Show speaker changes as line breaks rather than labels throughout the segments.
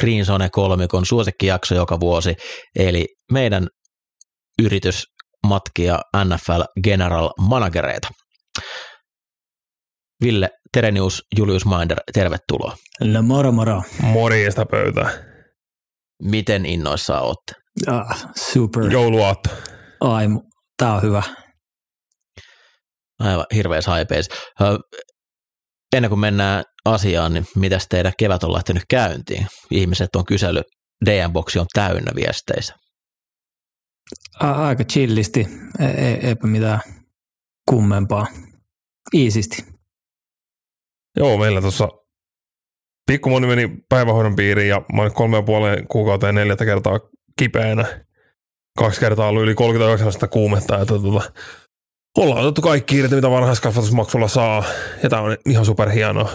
Green Zone kolmikon suosikkijakso joka vuosi, eli meidän yritys matkia NFL General Managereita. Ville Terenius, Julius Minder, tervetuloa.
No moro moro.
Morjesta pöytää.
Miten innoissaan olette?
Ah, super.
Jouluaatto.
Ai, tää on hyvä.
Aivan hirveässä haipeissa. Ennen kuin mennään asiaan, niin mitäs teidän kevät on lähtenyt käyntiin? Ihmiset on kysely, DM-boksi on täynnä viesteissä.
Aika chillisti, e- e- eipä mitään kummempaa. Iisisti.
Joo, meillä tuossa pikkumoni meni päivähoidon piiriin ja mä olin kolme ja puoleen kuukauteen neljättä kertaa kipeänä. Kaksi kertaa ollut yli 39 astetta kuumetta. Että tota, ollaan otettu kaikki irti, mitä varhaiskasvatusmaksulla saa. Ja tää on ihan superhienoa.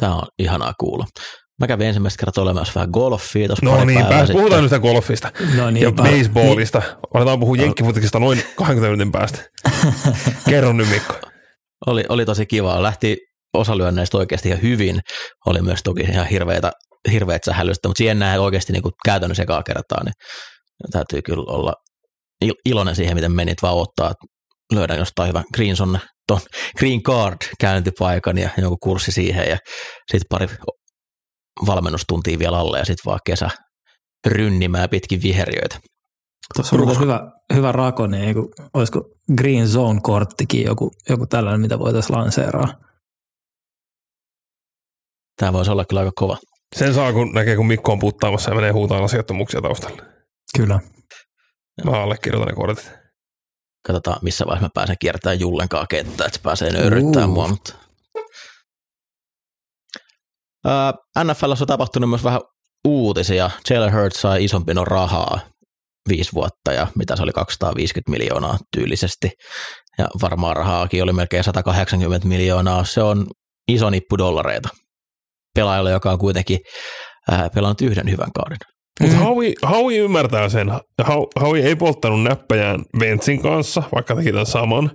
Tämä on ihanaa kuulla. Mä kävin ensimmäistä kertaa olemassa vähän golfia tuossa
No niin,
päivää
pääs,
sitten.
puhutaan nyt golfista
No niin,
ja baseballista. Aletaan puhua jenkkifutiksesta noin 20 minuutin päästä. Kerro nyt Mikko.
Oli, oli tosi kiva. Lähti osalyönneistä oikeasti ihan hyvin. Oli myös toki ihan hirveitä, hirveät sähälystä, mutta siihen näin oikeasti niin kuin käytännössä ekaa kertaa, niin täytyy kyllä olla il- iloinen siihen, miten menit vaan ottaa, että löydän jostain hyvän Green, Zone, ton Green Card käyntipaikan ja joku kurssi siihen ja sitten pari valmennustuntia vielä alle ja sitten vaan kesä rynnimään pitkin viheriöitä.
Tuossa on muuten hyvä, hyvä rako, niin joku, olisiko Green Zone-korttikin joku, joku tällainen, mitä voitaisiin lanseeraa.
Tämä voisi olla kyllä aika kova.
Sen saa, kun näkee, kun Mikko on puttaamassa ja menee huutaan asiattomuksia taustalla.
Kyllä.
Mä allekirjoitan ne kortit.
Katsotaan, missä vaiheessa mä pääsen kiertämään Jullenkaan kenttää, että se pääsee nöyryttämään
Uh.
mua. Mutta... NFL on tapahtunut myös vähän uutisia. Jalen Hurts sai isompinon rahaa viisi vuotta ja mitä se oli 250 miljoonaa tyylisesti. Ja varmaan rahaakin oli melkein 180 miljoonaa. Se on iso nippu dollareita pelaajalle, joka on kuitenkin pelannut yhden hyvän kauden.
Mutta
Mm.
Howie, Howie ymmärtää sen. Howie ei polttanut näppäjään Ventsin kanssa, vaikka teki tämän saman.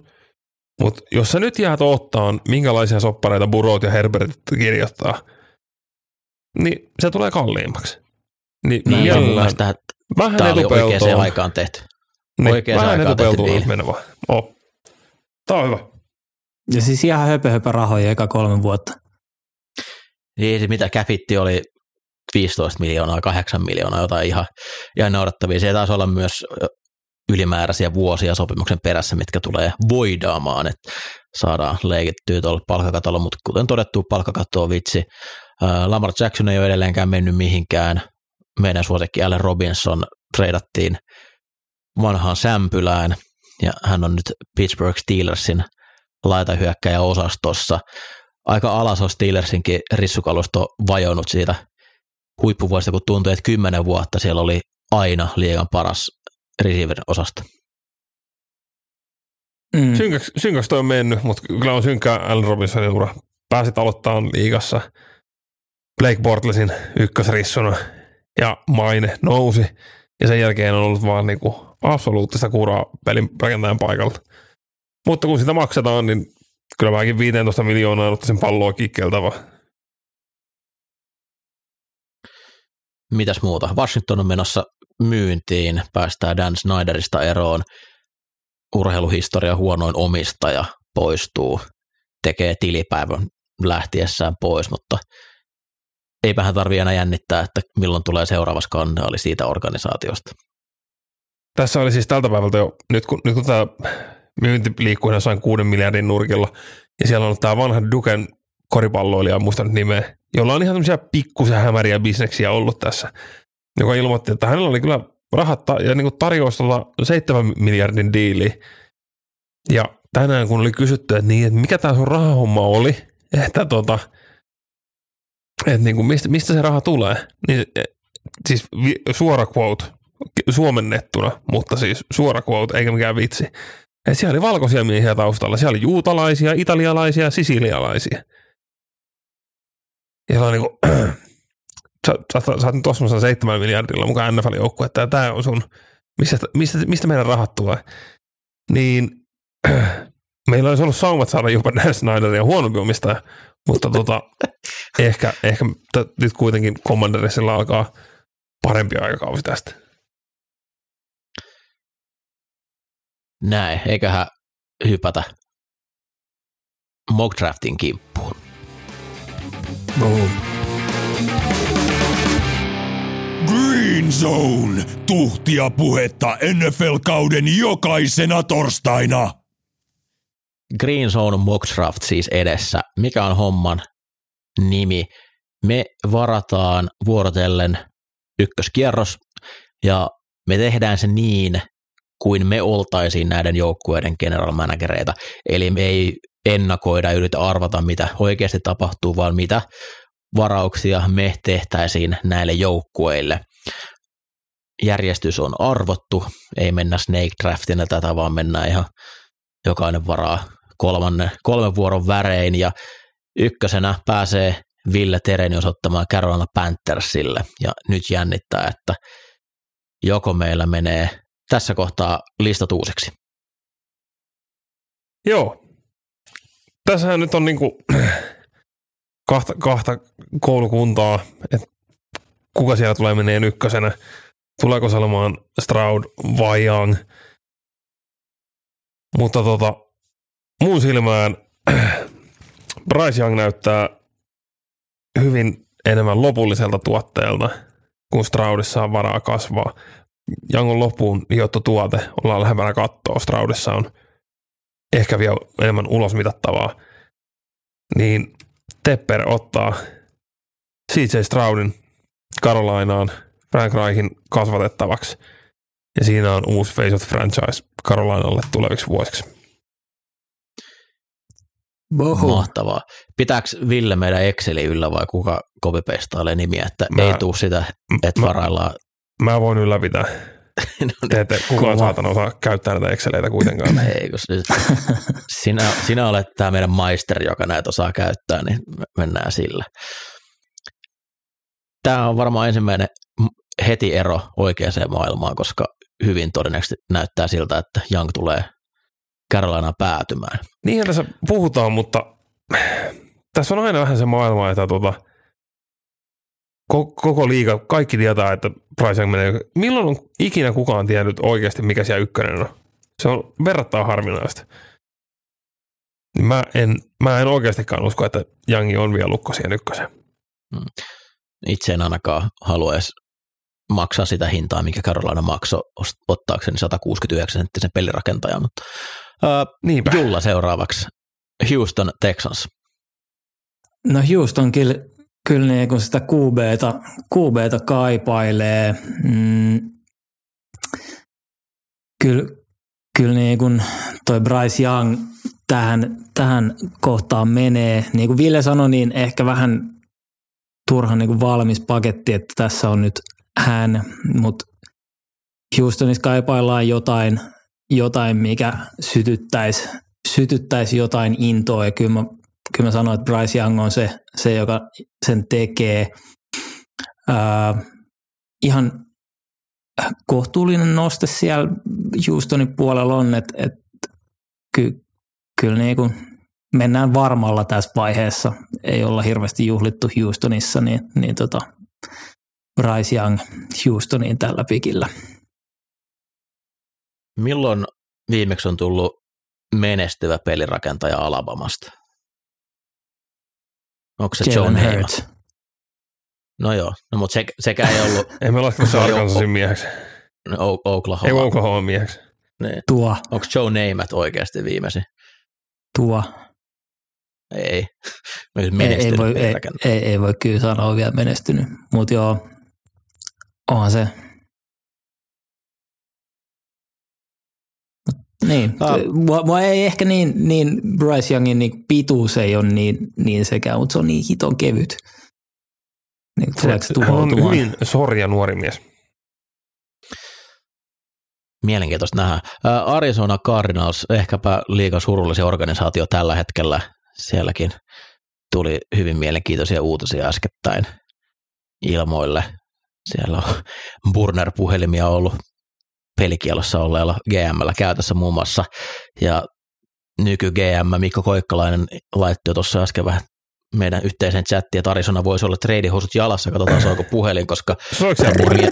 Mutta jos sä nyt jäät ottaan, minkälaisia soppareita Burot ja Herbert kirjoittaa, niin se tulee kalliimmaksi. Niin
mun
mielellään
mielestä
vähän
tämä oli oikeaan aikaan tehty.
Niin,
oikeaan
vähän
aikaan tehty
etupeltoon
diili.
mennä vaan. Oh. Tämä on hyvä.
Ja siis ihan höpö, höpö rahoja eka kolme vuotta.
Niin mitä käpitti oli 15 miljoonaa, 8 miljoonaa, jotain ihan, ihan noudattavia. Se taisi olla myös ylimääräisiä vuosia sopimuksen perässä, mitkä tulee voidaamaan, että saadaan leikittyä tuolla palkkakatolla, mutta kuten todettu, palkkakatto on vitsi. Lamar Jackson ei ole edelleenkään mennyt mihinkään. Meidän suosikki Allen Robinson treidattiin vanhaan sämpylään, ja hän on nyt Pittsburgh Steelersin laitahyökkäjä osastossa. Aika alas on Steelersinkin rissukalusto vajonnut siitä huippuvuodesta, kun tuntui, että kymmenen vuotta siellä oli aina liigan paras receiver-osasto.
Mm.
Synkäksi, synkäksi toi on mennyt, mutta kyllä on synkkää Allen Robinsonin ura. Pääsit aloittamaan liigassa Blake Bortlesin ykkösrissuna ja maine nousi. Ja sen jälkeen on ollut vaan niinku absoluuttista kuraa pelin rakentajan paikalta. Mutta kun sitä maksetaan, niin kyllä mäkin 15 miljoonaa ottaisin palloa kikkeltä
Mitäs muuta? Washington on menossa myyntiin, päästään Dan Snyderista eroon. Urheiluhistoria huonoin omistaja poistuu, tekee tilipäivän lähtiessään pois, mutta eipähän tarvii enää jännittää, että milloin tulee seuraava skandaali siitä organisaatiosta.
Tässä oli siis tältä päivältä jo, nyt kun, nyt kun tämä myynti liikkuu jossain kuuden miljardin nurkilla, ja siellä on tämä vanha Duken koripalloilija, en muista nyt nimeä, jolla on ihan tämmöisiä pikkusen hämäriä bisneksiä ollut tässä, joka ilmoitti, että hänellä oli kyllä rahat ja niin tarjous tuolla seitsemän miljardin diili. Ja tänään kun oli kysytty, että, niin, että mikä tämä sun rahahomma oli, että tota, että niin kuin mistä, mistä se raha tulee. Niin, eh, siis suora quote suomennettuna, mutta siis suora quote, eikä mikään vitsi. Et siellä oli valkoisia miehiä taustalla. Siellä oli juutalaisia, italialaisia, sisilialaisia. Ja se on niinku, sä, sä, sä, sä oot nyt osmassa seitsemän miljardilla mukaan NFL-joukkue, että tämä on sun, mistä, mistä, mistä meidän rahat tulee. Niin meillä olisi ollut saumat saada jopa Dan Snyderia huonompi omistaja, mutta tota, ehkä, ehkä t- nyt kuitenkin Commanderisilla alkaa parempi aikakausi tästä.
Näin, eiköhän hypätä mock draftin kimppuun.
Boom.
Green Zone, tuhtia puhetta NFL-kauden jokaisena torstaina.
Green Zone mock draft siis edessä. Mikä on homman nimi? Me varataan vuorotellen ykköskierros ja me tehdään se niin, kuin me oltaisiin näiden joukkueiden general managereita. Eli me ei ennakoida ja yritä arvata, mitä oikeasti tapahtuu, vaan mitä varauksia me tehtäisiin näille joukkueille. Järjestys on arvottu, ei mennä snake draftina tätä, vaan mennään ihan jokainen varaa kolmannen, kolmen vuoron värein ja ykkösenä pääsee Ville Terenius ottamaan Carolina Panthersille ja nyt jännittää, että joko meillä menee tässä kohtaa listat uusiksi.
Joo. Tässähän nyt on niinku kahta, kahta koulukuntaa, että kuka siellä tulee menee ykkösenä. Tuleeko se olemaan Stroud vai Young? Mutta tota, muun silmään Bryce Young näyttää hyvin enemmän lopulliselta tuotteelta, kun Stroudissa on varaa kasvaa. Young on loppuun hiottu tuote, ollaan lähempänä kattoa. Stroudissa on ehkä vielä enemmän ulosmitattavaa. Niin Tepper ottaa CJ Stroudin Carolinaan Frank Reichin kasvatettavaksi. Ja siinä on uusi Face of Franchise Carolinalle tuleviksi vuosiksi.
Bohu.
Mahtavaa. Pitääkö Ville meidän Exceli yllä vai kuka kopipestailee nimiä, että
Mä-
ei tuu sitä, että
mä-
varaillaan.
Mä voin ylläpitää.
No,
Te ette kukaan saatana osaa käyttää näitä Exceleitä kuitenkaan.
ei, kun siis, sinä, sinä olet tämä meidän maisteri, joka näitä osaa käyttää, niin me- mennään sillä. Tämä on varmaan ensimmäinen heti ero oikeaan maailmaan, koska hyvin todennäköisesti näyttää siltä, että Young tulee Carolina päätymään.
Niinhän tässä puhutaan, mutta tässä on aina vähän se maailma, että ko- koko liiga, kaikki tietää, että Price Young menee. Milloin on ikinä kukaan tiennyt oikeasti, mikä siellä ykkönen on? Se on verrattain harvinaista. Niin Mä en, mä en oikeastikaan usko, että Youngi on vielä lukko siihen ykköseen.
Itse en ainakaan haluaisi maksaa sitä hintaa, mikä Carolina maksoi ottaakseni 169 senttisen pelirakentajan. Mutta, ää,
Niinpä.
Julla seuraavaksi. Houston Texans.
No Houston kyllä, kyllä niin kun sitä QBta, QBta kaipailee. Mm, kyllä, kyllä niin kun toi Bryce Young tähän, tähän kohtaan menee. Niin kuin Ville sanoi, niin ehkä vähän turhan niin kuin valmis paketti, että tässä on nyt hän, mutta Houstonissa kaipaillaan jotain, jotain mikä sytyttäisi, sytyttäisi jotain intoa ja kyllä mä kyllä mä sanoin, että Bryce Young on se, se joka sen tekee. Ää, ihan kohtuullinen noste siellä Houstonin puolella on, että et, ky, kyllä niin kuin mennään varmalla tässä vaiheessa. Ei olla hirveästi juhlittu Houstonissa, niin, niin tota, Bryce Young Houstoniin tällä pikillä.
Milloin viimeksi on tullut menestyvä pelirakentaja Alabamasta? Onko se John
Jalen
Namath?
Hurts.
No joo, no, mutta se, sekä ei ollut
Ei me Se
on
Arkansasin mieheksi.
O-
Ei
Oklahoma.
Oklahoma mieheksi.
Niin.
Tuo,
Onko Joe Namath oikeasti viimeisin?
tuo.
Ei.
Ei, ei, voi, ei, ei, ei voi kyllä sanoa vielä menestynyt, mutta joo, onhan se. Niin,
Ah.
mua, mua ei ehkä niin, niin Bryce Youngin niin pituus ei ole niin, niin sekään, mutta se on niin hiton kevyt. Niin, se
on hyvin sorja nuori mies.
Mielenkiintoista nähdä. Arizona Cardinals, ehkäpä liikan surullisin organisaatio tällä hetkellä. Sielläkin tuli hyvin mielenkiintoisia uutisia äskettäin ilmoille. Siellä on burner-puhelimia ollut pelikielossa olleella GMllä käytössä muun muassa. Ja nyky GM Mikko Koikkalainen laittoi tuossa äsken vähän meidän yhteisen chattiin, että Arizona voisi olla treidihousut jalassa, katsotaan soiko puhelin, koska
Soiko
Tää-
puhelin?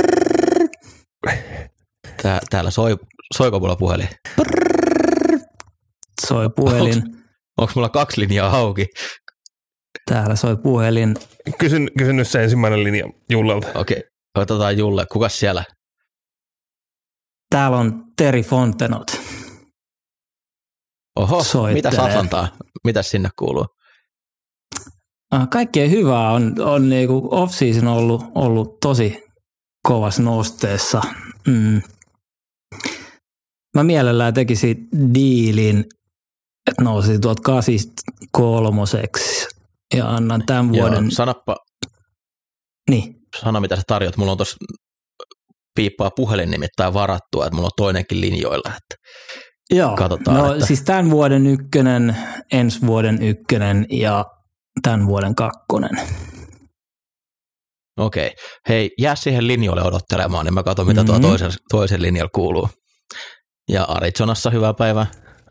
Tää, täällä soi, soiko mulla puhelin?
Soi puhelin.
Onko mulla kaksi linjaa auki?
Täällä soi puhelin.
Kysyn, kysyn nyt se ensimmäinen linja Jullelta.
Okei, otetaan Julle. Kukas siellä?
Täällä on Teri Fontenot.
Oho,
Soittelee.
mitä Atlantaa? Mitäs sinne kuuluu?
Ah, Kaikkea hyvää on, on niinku off-season ollut, ollut tosi kovassa nosteessa. Mm. Mä mielellään tekisin diilin, että nousi tuolta kasista kolmoseksi ja annan tämän vuoden.
Joo, sanoppa,
Niin,
sano mitä sä tarjot. Mulla on tuossa piippaa puhelin nimittäin varattua, että mulla on toinenkin linjoilla. Että
Joo,
Katsotaan,
no
että-
siis tämän vuoden ykkönen, ensi vuoden ykkönen ja tämän vuoden kakkonen.
Okei. Hei, jää siihen linjoille odottelemaan, niin mä katson, mitä tuo
Mhm.
toisen, toisen linjalla kuuluu. Ja Arizonassa hyvää päivää.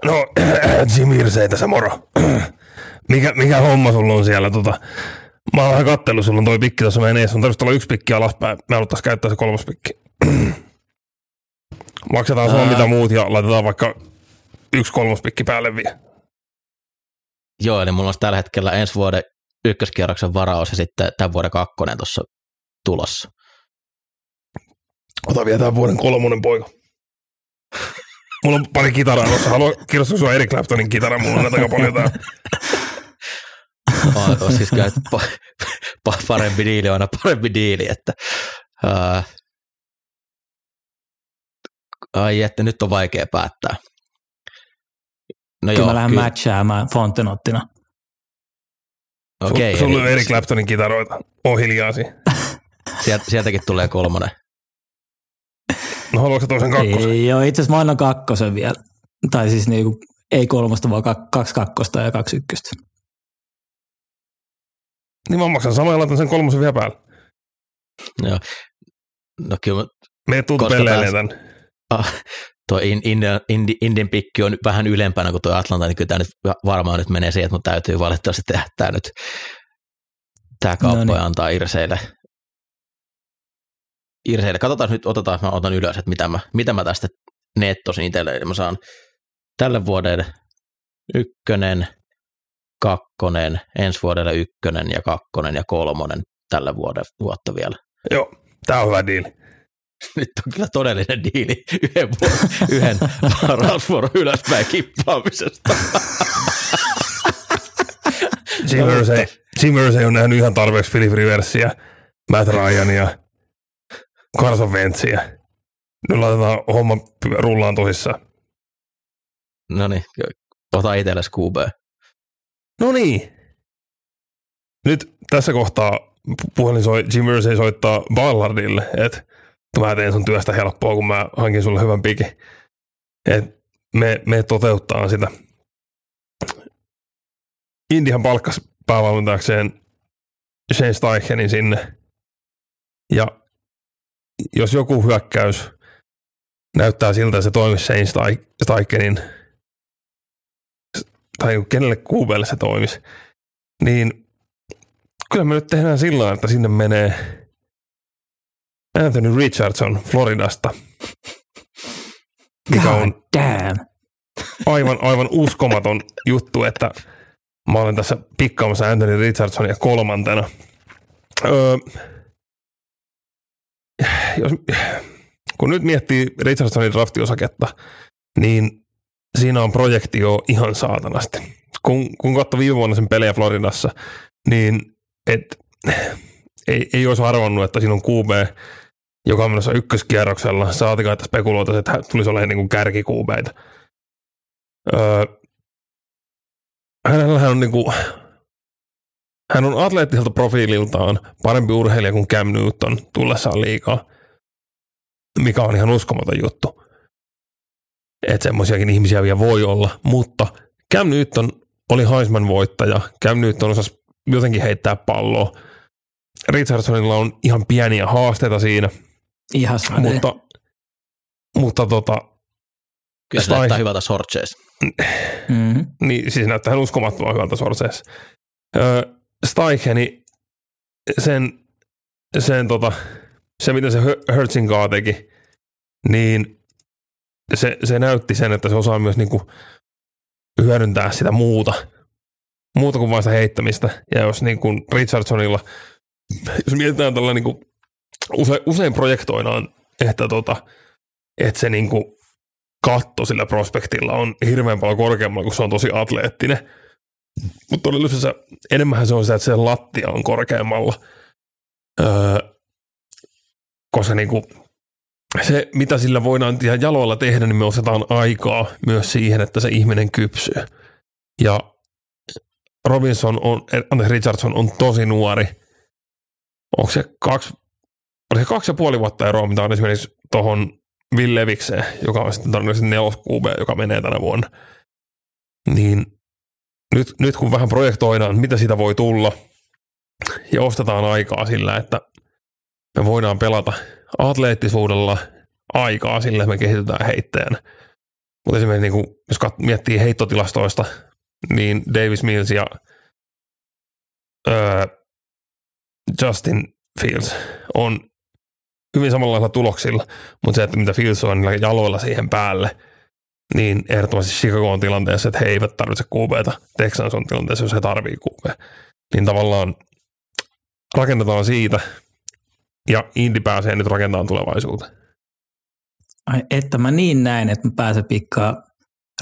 No, Jim Irsei tässä moro. mikä, mikä homma sulla on siellä? Tota, mä oon vähän kattellut, sulla on toi pikki tuossa meidän eessä. On tarvitsisi olla yksi pikki alaspäin. Me haluttaisiin käyttää se kolmas pikki. Maksetaan
Ää.
mitä muut ja laitetaan vaikka yksi kolmas pikki päälle vielä.
Joo, eli mulla on tällä hetkellä ensi vuoden ykköskierroksen varaus ja sitten tämän vuoden kakkonen tuossa tulossa.
Ota vielä tämän vuoden kolmonen poika. Mulla on pari kitaraa tuossa. Haluan kirjoittaa sua Eric Claptonin kitara. Mulla on näitä aika paljon täällä.
on, on siis kyllä pa- pa- parempi diili on aina parempi diili, että ää, ai että nyt on vaikea päättää. No
Kyllä
joo,
mä lähden
kyllä,
matchaamaan Fontenottina.
okei,
Sulla on Eric Claptonin kitaroita. Oo hiljaa siinä.
sieltä, sieltäkin tulee kolmonen.
No haluatko sä toisen kakkosen?
Ei joo, itse asiassa mä annan kakkosen vielä. Tai siis niinku, ei kolmosta, vaan kak- kaksi kakkosta ja kaksi ykköstä.
Niin mä maksan samaa ja laitan sen kolmosen vielä päälle.
No kyllä
Me tuut pelleilemään
taas-
tänne.
Ah, tuo in, in, indi, Indin pikki on vähän ylempänä kuin tuo Atlanta, niin kyllä tämä nyt varmaan nyt menee siihen, että mun täytyy valitettavasti tehdä tämä nyt tämä kauppa
No niin.
ja antaa Irseille. Irseille. Katsotaan nyt, otetaan, mä otan ylös, että mitä mä, mitä mä tästä nettosin itselle. Eli mä saan tälle vuodelle ykkönen, kakkonen, ensi vuodelle ykkönen ja kakkonen ja kolmonen tälle vuodelle, vuotta vielä.
Joo, tää on hyvä diili.
Nyt on kyllä todellinen diili yhden, vuoden, yhden varausvuoron ylöspäin kippaamisesta.
Jim Irsay, Jim Irsay on nähnyt ihan tarpeeksi Philip Riversia, Matt Ryania, Carson Wentzia. Nyt laitetaan homma rullaan tosissaan.
No niin, ota itselle QB.
No niin. Nyt tässä kohtaa pu- puhelin soi, Jim Irsay soittaa Ballardille, että mä teen sun työstä helppoa, kun mä hankin sulle hyvän pikin. Et me, me toteuttaa sitä. Indian palkkas päävalmentajakseen Shane Steichenin sinne. Ja jos joku hyökkäys näyttää siltä, että se toimisi Shane Steich- Steichenin tai kenelle kuubelle se toimisi, niin kyllä me nyt tehdään sillä että sinne menee Anthony Richardson Floridasta, mikä on
God damn.
aivan, aivan uskomaton juttu, että mä olen tässä pikkaamassa Anthony Richardsonia kolmantena. Öö, jos, kun nyt miettii Richardsonin draftiosaketta, niin siinä on projektio ihan saatanasti. Kun, kun katsoi viime vuonna sen pelejä Floridassa, niin et, ei, ei olisi arvannut, että siinä on QB, joka on menossa ykköskierroksella. Saatikaan, että spekuloitaisiin, että tulisi olemaan niin kärkikuubeita. Öö, hänellä on niin kuin hän on atleettiselta profiililtaan parempi urheilija kuin Cam Newton tullessaan liikaa, mikä on ihan uskomaton juttu. Että semmoisiakin ihmisiä vielä voi olla, mutta Cam Newton oli Heisman-voittaja. Cam Newton osasi jotenkin heittää palloa. Richardsonilla on ihan pieniä haasteita siinä,
Ihan sama.
mutta, mutta tota,
Kyllä se näyttää hyvältä sortseessa.
Mm-hmm.
niin siis näyttää ihan uskomattoman hyvältä sorseessa. Öö, Steicheni, sen, sen tota, se mitä se kaa teki, niin se, se näytti sen, että se osaa myös niinku hyödyntää sitä muuta, muuta kuin vain sitä heittämistä. Ja jos niinku Richardsonilla, jos mietitään tällä niinku, use, usein projektoidaan, että, tota, että se niinku katto sillä prospektilla on hirveän paljon korkeammalla, kun se on tosi atleettinen. Mutta todellisuudessa enemmän se on sitä, että se lattia on korkeammalla. Öö, koska niinku, se, mitä sillä voidaan jaloilla tehdä, niin me osataan aikaa myös siihen, että se ihminen kypsyy. Ja Robinson on, Richardson on tosi nuori. Onko se kaksi, oli se kaksi ja puoli vuotta eroa, mitä on esimerkiksi tuohon Will Levikseen, joka on sitten todennäköisesti nelos joka menee tänä vuonna. Niin nyt, nyt kun vähän projektoidaan, mitä siitä voi tulla, ja ostetaan aikaa sillä, että me voidaan pelata atleettisuudella aikaa sillä, että me kehitetään heittäjänä. Mutta esimerkiksi niin kun, jos kat- miettii heittotilastoista, niin Davis Mills ja öö, Justin Fields on hyvin samanlaisilla tuloksilla, mutta se, että mitä Fields on niillä jaloilla siihen päälle, niin ehdottomasti Chicago on tilanteessa, että he eivät tarvitse QBta. Texans on tilanteessa, jos he tarvii QB. Niin tavallaan rakennetaan siitä, ja Indy pääsee nyt rakentamaan tulevaisuuteen.
Ai, että mä niin näin, että mä pääsen pikkaa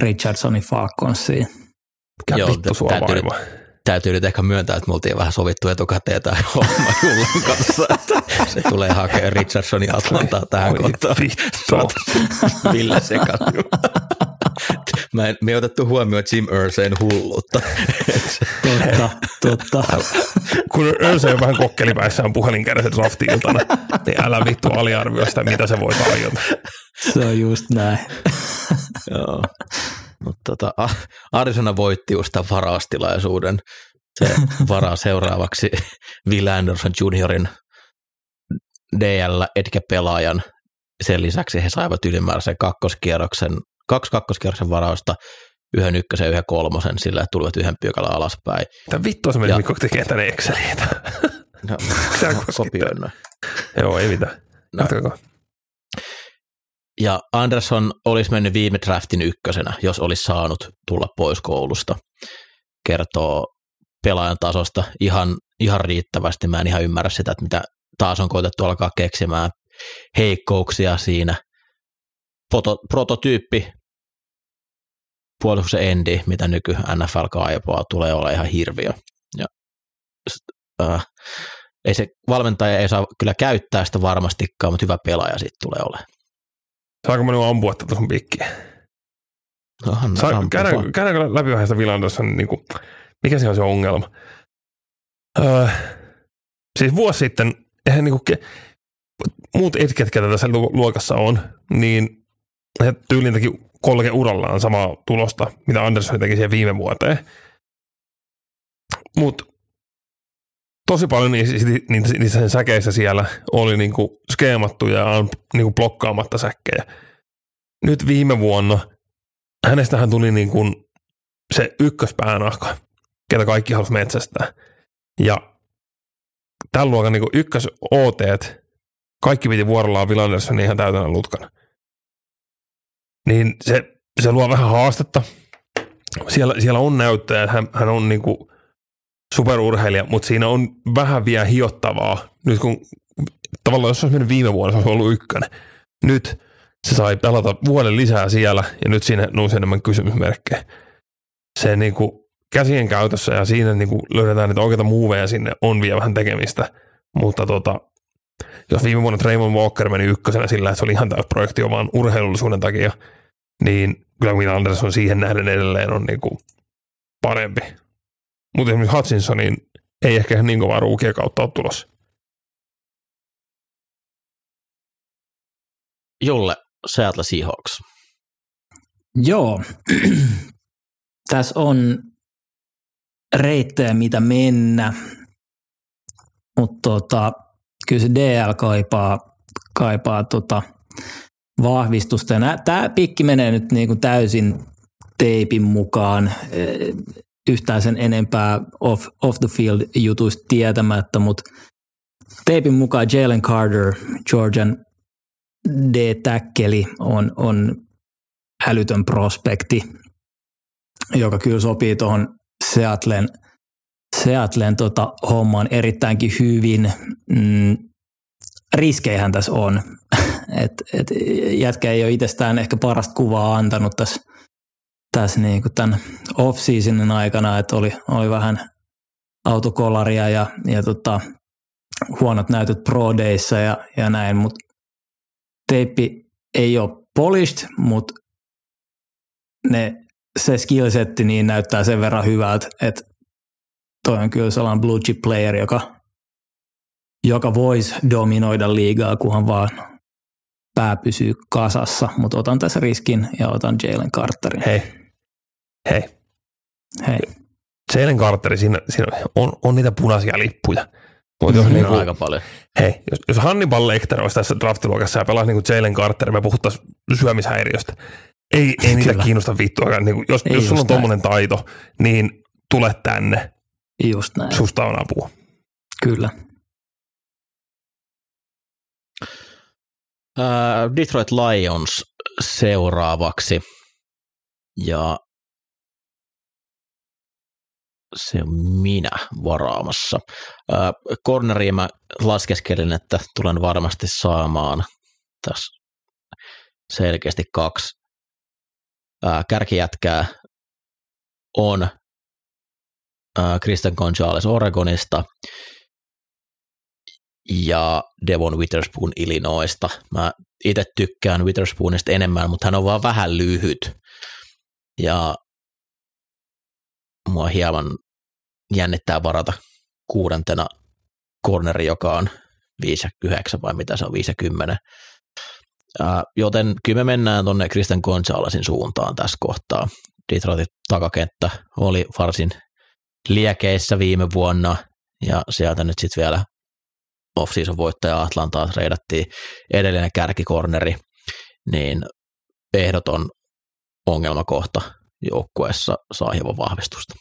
Richardsonin Falconsiin.
Mikä
Joo,
vittu sua
täytyy-
vaivaa.
Täytyy nyt ehkä myöntää, että me oltiin vähän sovittu etukäteen tai homma Jullan kanssa, että se tulee hakemaan Richardsonin Atlantaa tähän
Oi
kohtaan. Ville sekannut. Mä en, me ei otettu huomioon Jim Irseen hulluutta.
Totta, totta.
Kun Örsö on vähän kokkelipäissään puhelin kädessä drafti-iltana, niin älä vittu aliarvioi sitä, mitä se voi tarjota.
Se on just näin.
Joo. Mutta tota, Arizona voitti just tämän varaustilaisuuden. Se varaa seuraavaksi Will Anderson juniorin DL Edge-pelaajan. Sen lisäksi he saivat ylimääräisen kakkoskierroksen, kaksi kakkoskierroksen varausta, yhden ykkösen ja yhden kolmosen, sillä tulivat yhden pykälän alaspäin.
Mitä vittua se meni Mikko tekee tänne Exceliä?
No, noin.
Joo, ei mitään.
No. Ja Anderson olisi mennyt viime draftin ykkösenä, jos olisi saanut tulla pois koulusta. Kertoo pelaajan tasosta ihan, ihan riittävästi. Mä en ihan ymmärrä sitä, että mitä taas on koitettu alkaa keksimään heikkouksia siinä. Proto, prototyyppi puolustuksen endi, mitä nyky NFL kaipaa, tulee olla ihan hirviö. Ja, äh, ei se valmentaja ei saa kyllä käyttää sitä varmastikaan, mutta hyvä pelaaja siitä tulee olemaan.
Saanko mä nyt ampua tätä sun pikkiä?
No, anna
Saa, käydään,
vaan.
käydäänkö läpi vähän sitä Vilandossa, niin kuin, mikä se on se ongelma? Öö, siis vuosi sitten, eihän niin kuin, muut etket, ketä tässä lu- luokassa on, niin he tyyliin teki kolke urallaan samaa tulosta, mitä Andersson teki siihen viime vuoteen. Mutta tosi paljon niissä, niissä, niissä säkeissä siellä oli niinku skeemattuja ja niinku blokkaamatta säkkejä. Nyt viime vuonna hänestähän tuli niinku se ykköspäänahka, ketä kaikki halusi metsästää. Ja tämän luokan niinku ykkös OT, kaikki piti vuorollaan Will Andersonin ihan täytänä lutkana. Niin se, se luo vähän haastetta. Siellä, siellä on näyttöjä, että hän, hän on niinku superurheilija, mutta siinä on vähän vielä hiottavaa. Nyt kun tavallaan jos se olisi mennyt viime vuonna, se olisi ollut ykkönen. Nyt se sai pelata vuoden lisää siellä ja nyt siinä nousi enemmän kysymysmerkkejä. Se niinku käsien käytössä ja siinä niinku löydetään niitä oikeita muuveja sinne on vielä vähän tekemistä, mutta tota, jos viime vuonna Raymond Walker meni ykkösenä sillä, että se oli ihan täys projektio vaan urheilullisuuden takia, niin kyllä Will Anderson siihen nähden edelleen on niinku parempi. Mutta esimerkiksi Hutchinsonin ei ehkä ihan niin kovaa ruukia kautta ole tulossa.
Julle, Seattle Seahawks.
Joo, tässä on reittejä, mitä mennä, mutta tota, kyllä se DL kaipaa, kaipaa tota vahvistusta. Tämä pikki menee nyt niin kuin täysin teipin mukaan yhtään sen enempää off, off the field jutuista tietämättä, mutta teipin mukaan Jalen Carter, Georgian D-täkkeli on, on älytön prospekti, joka kyllä sopii tuohon Seattlen, Seattlen tota, hommaan erittäinkin hyvin. Mm, riskeihän tässä on. Et, et jätkä ei ole itsestään ehkä parasta kuvaa antanut tässä, tässä niin kuin tämän off-seasonin aikana, että oli, oli vähän autokolaria ja, ja tota, huonot näytöt pro ja, ja näin, mutta teippi ei ole polished, mutta ne, se skillsetti niin näyttää sen verran hyvältä, että toi on kyllä sellainen blue chip player, joka, joka voisi dominoida liigaa, kunhan vaan pää pysyy kasassa, mutta otan tässä riskin ja otan Jalen Carterin.
Hei, hei.
Hei.
Jalen Carteri, siinä, siinä on, on niitä punaisia lippuja.
Mut jos niinku, aika paljon.
Hei, jos, jos Hannibal Lecter olisi tässä draftiluokassa ja pelaisi niin kuin Jalen Carter, me puhuttaisiin syömishäiriöstä. Ei, ei niitä kiinnosta vittua. Niin kuin, jos, jos sulla on tuommoinen taito, niin tule tänne.
Just näin.
Susta on apua.
Kyllä.
Detroit Lions seuraavaksi. Ja se on minä varaamassa. Corneriin mä laskeskelin, että tulen varmasti saamaan tässä selkeästi kaksi kärkijätkää on Kristen Gonzalez Oregonista ja Devon Witherspoon Illinoista. Mä itse tykkään Witherspoonista enemmän, mutta hän on vaan vähän lyhyt. Ja mua hieman jännittää varata kuudentena corneri, joka on 5 ja 9 vai mitä se on, 5 ja 10. joten kyllä me mennään tuonne Kristen Gonzalesin suuntaan tässä kohtaa. Detroitin takakenttä oli varsin liekeissä viime vuonna ja sieltä nyt sitten vielä off-season voittaja Atlantaa reidattiin edellinen kärkikorneri, niin ehdoton ongelmakohta joukkueessa saa hieman vahvistusta.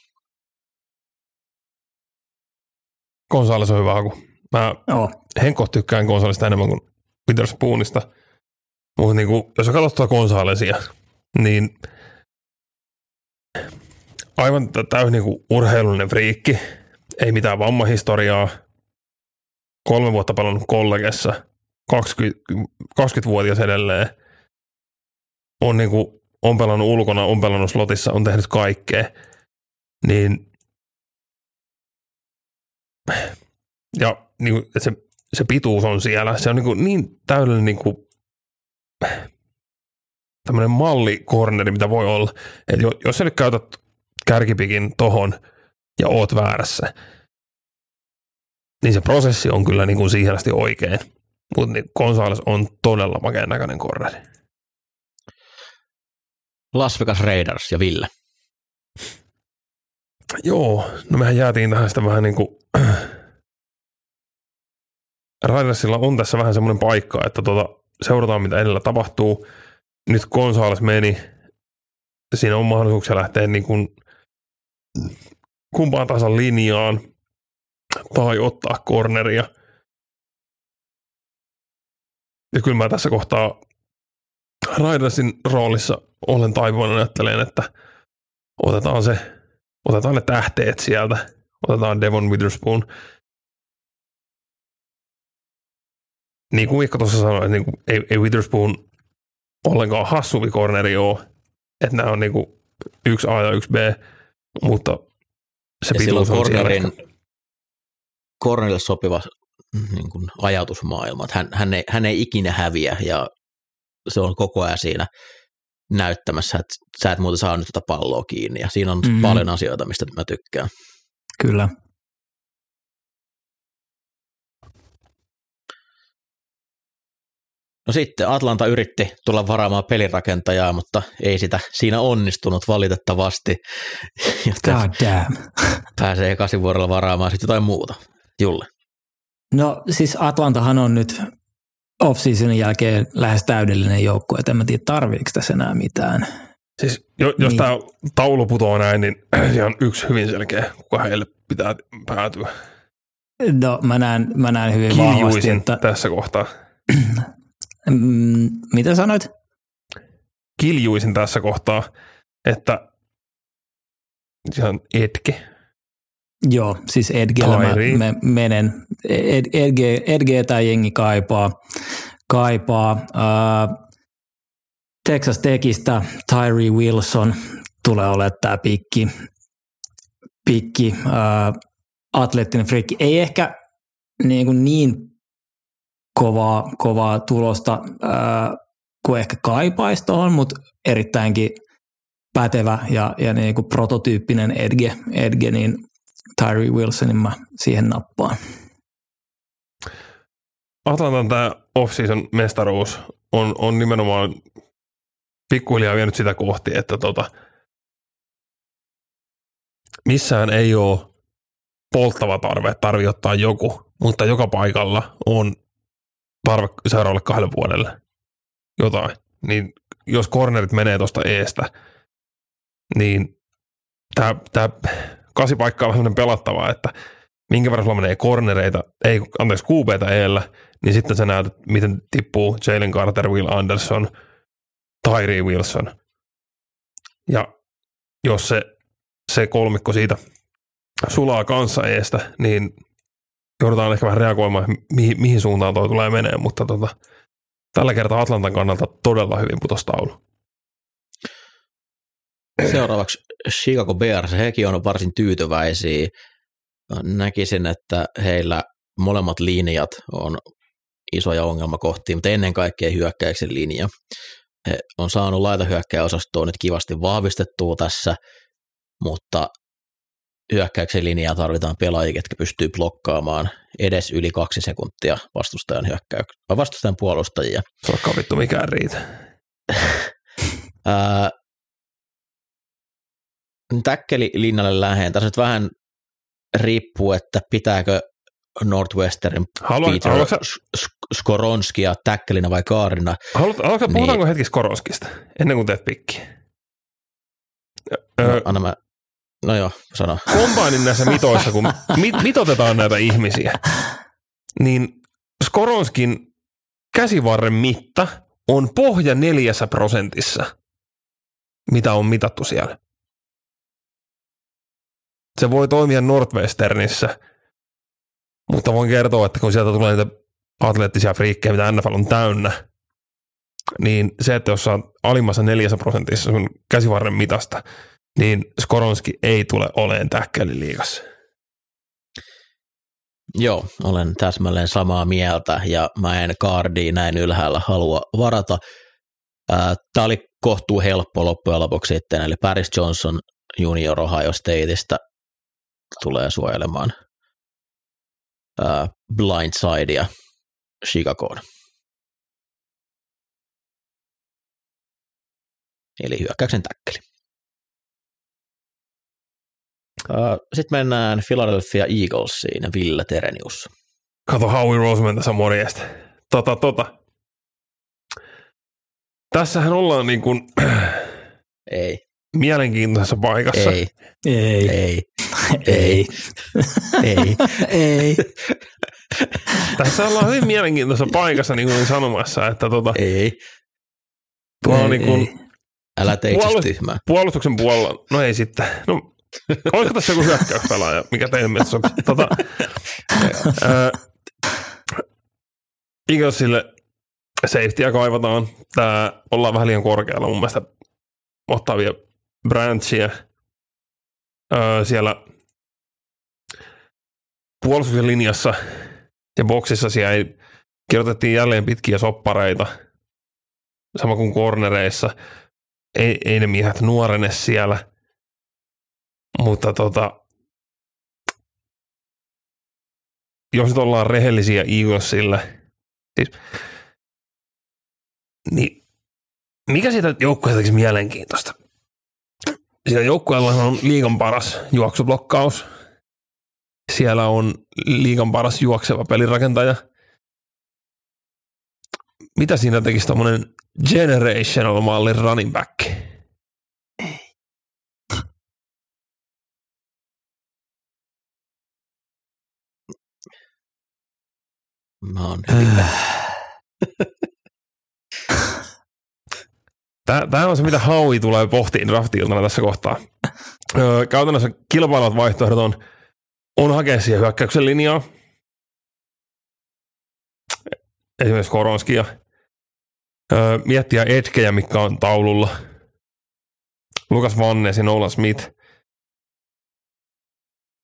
Gonzales on hyvä haku. Mä oh. Henko tykkään Gonzalesta enemmän kuin Witherspoonista. Mutta niin kuin, jos sä katsot tuota Gonzalesia, niin aivan täysin niin kuin urheilullinen friikki. Ei mitään vammahistoriaa. Kolme vuotta pelannut kollegessa. 20, 20-vuotias edelleen. On, niin kuin, on pelannut ulkona, on pelannut slotissa, on tehnyt kaikkea. Niin ja niin kuin, että se, se pituus on siellä. Se on niin, kuin, niin täydellinen niin kuin, tämmöinen mallikorneri, mitä voi olla. Että jos sä nyt käytät kärkipikin tohon ja oot väärässä, niin se prosessi on kyllä niin kuin siihen asti oikein. Mutta niin Gonzales on todella makeen näköinen korneri.
Las Vegas Raiders ja Ville.
Joo, no mehän jäätiin tähän sitä vähän niin kuin Raidersilla on tässä vähän semmoinen paikka, että tota, seurataan mitä edellä tapahtuu. Nyt Gonzales meni, siinä on mahdollisuuksia lähteä niin kuin kumpaan tasan linjaan tai ottaa corneria. Ja kyllä mä tässä kohtaa Raidersin roolissa olen taipuvainen ajattelen, että otetaan se, otetaan ne tähteet sieltä, otetaan Devon Witherspoon – niin kuin Mikko tuossa sanoi, että niin kuin, ei, ei Witherspoon ollenkaan hassumpi corneri ole, että nämä on niin kuin yksi A ja yksi B, mutta se ja pituus on cornerin,
cornerille sopiva niin kuin ajatusmaailma, että hän, hän, ei, hän ei ikinä häviä ja se on koko ajan siinä näyttämässä, että sä et muuten saa nyt tätä palloa kiinni ja siinä on mm. paljon asioita, mistä mä tykkään.
Kyllä.
No sitten Atlanta yritti tulla varaamaan pelirakentajaa, mutta ei sitä siinä onnistunut valitettavasti. Joten
God damn.
pääsee kasi vuodella varaamaan sitten jotain muuta. Julle.
No siis Atlantahan on nyt off-seasonin jälkeen lähes täydellinen joukkue, että en mä tiedä tarviiko tässä enää mitään.
Siis jo, jos
Niin.
tämä taulu putoaa näin, niin siellä on yksi hyvin selkeä, kuka heille pitää päätyä.
No mä näen, mä näen hyvin vahvasti,
Kiljuisin
että
tässä kohtaa.
mm, mitä sanoit?
Kiljuisin tässä kohtaa, että ihan etke.
Joo, siis Edgellä mä, mä menen. Ed, Edg, Edg tämä jengi kaipaa. kaipaa. Uh, Texas Techistä Tyree Wilson tulee olemaan tämä pikki, pikki uh, atleettinen frikki. Ei ehkä niin, kuin niin kovaa, kovaa tulosta kuin ehkä kaipaisi tuohon, mutta erittäinkin pätevä ja, ja niin kuin prototyyppinen Edge, Edge, niin Tyree Wilsonin mä siihen nappaan.
Atlantan tämä off-season mestaruus on, on nimenomaan pikkuhiljaa vienyt sitä kohti, että tota, missään ei ole polttava tarve, ottaa joku, mutta joka paikalla on tarve seuraavalle kahdelle vuodelle jotain. Niin jos cornerit menee tuosta eestä, niin tämä, kasi paikka on vähän semmoinen pelattava, että minkä verran sulla menee cornereita, ei anteeksi QBtä eellä, niin sitten sä näet, miten tippuu Jalen Carter, Will Anderson, Tyree Wilson. Ja jos se, se kolmikko siitä sulaa kanssa eestä, niin joudutaan ehkä vähän reagoimaan, mihin, mihin suuntaan toi tulee menee, mutta tota, tällä kertaa Atlantan kannalta todella hyvin putostaulu.
Seuraavaksi Chicago Bears, hekin on varsin tyytyväisiä. Näkisin, että heillä molemmat linjat on isoja ongelmakohtia, mutta ennen kaikkea hyökkäyksen linja. He on saanut laitahyökkäjäosastoa nyt kivasti vahvistettua tässä, mutta hyökkäyksen linjaa tarvitaan pelaajia, jotka pystyy blokkaamaan edes yli kaksi sekuntia vastustajan, hyökkäyk- vastustajan puolustajia.
Se on vittu mikään riitä.
Ää, täkkelilinjalle lähen. Tässä nyt vähän riippuu, että pitääkö Northwesterin
Haluan,
Peter
haluatko,
Sk- Skoronskia täkkelinä vai kaarina.
haluatko, haluatko
Niin.
puhutaanko hetki Skoronskista ennen kuin teet pikki?
No,
Öö,
anna mä, no joo, sano.
kombainin näissä mitoissa, kun mit, mitotetaan näitä ihmisiä, niin Skoronskin käsivarren mitta on pohja neljässä prosentissa, mitä on mitattu siellä. Se voi toimia Northwesternissä, mutta voin kertoa, että kun sieltä tulee niitä atleettisia friikkejä, mitä NFL on täynnä, niin se, että jos sä alimmassa neljässä prosentissa sun käsivarren mitasta, niin Skoronski ei tule oleen tähkäliliigassa.
Joo, olen täsmälleen samaa mieltä ja mä en kaardiin näin ylhäällä halua varata. Tämä oli kohtuu helppo loppujen lopuksi sitten, eli Paris Johnson junior Ohio Stateista tulee suojelemaan blindsidea Chicagoon. Eli hyökkäyksen täkkeli. Sitten mennään Philadelphia Eaglesiin ja Ville Terenius.
Kato Howie Roseman tässä morjesta. Tota, tota. Tässähän ollaan niin kuin
Ei,
mielenkiintoisessa paikassa.
ei,
Ei,
ei,
ei,
ei.
ei.
Tässä ollaan hyvin mielenkiintoisessa paikassa, niin kuin olin sanomassa, että tota,
ei.
tuolla on niin kuin
ei.
Älä tee itsesi
Puolust-
tyhmää.
puolustuksen puolella, no ei sitten. No, olisiko tässä joku hyökkäyspelaaja, mikä teidän mielestä sopii? Tota, ää, Eaglesille safetyä kaivataan. Tää ollaan vähän liian korkealla mun mielestä ottaa vielä branchia. Öö, siellä puolustuksen linjassa ja boksissa siellä ei, kirjoitettiin jälleen pitkiä soppareita, sama kuin cornereissa. Ei, ei ne miehet nuorene siellä, mutta tota, jos nyt ollaan rehellisiä Eaglesille, siis Niin mikä siitä joukkueesta tekisi mielenkiintoista? Siinä joukkueella on liigan paras juoksublokkaus. Siellä on liigan paras juokseva pelirakentaja. Mitä siinä tekisi tämmöinen generational mallin running back?
Mä oon
Tämä on se, mitä Howie tulee pohtiin draftiltana tässä kohtaa. Öö, käytännössä kilpailevat vaihtoehdot on, on hakea siihen hyökkäyksen linjaa. Esimerkiksi Koronskia. Öö, miettiä etkejä, mitkä on taululla. Lukas Vannes ja Nolan Smith.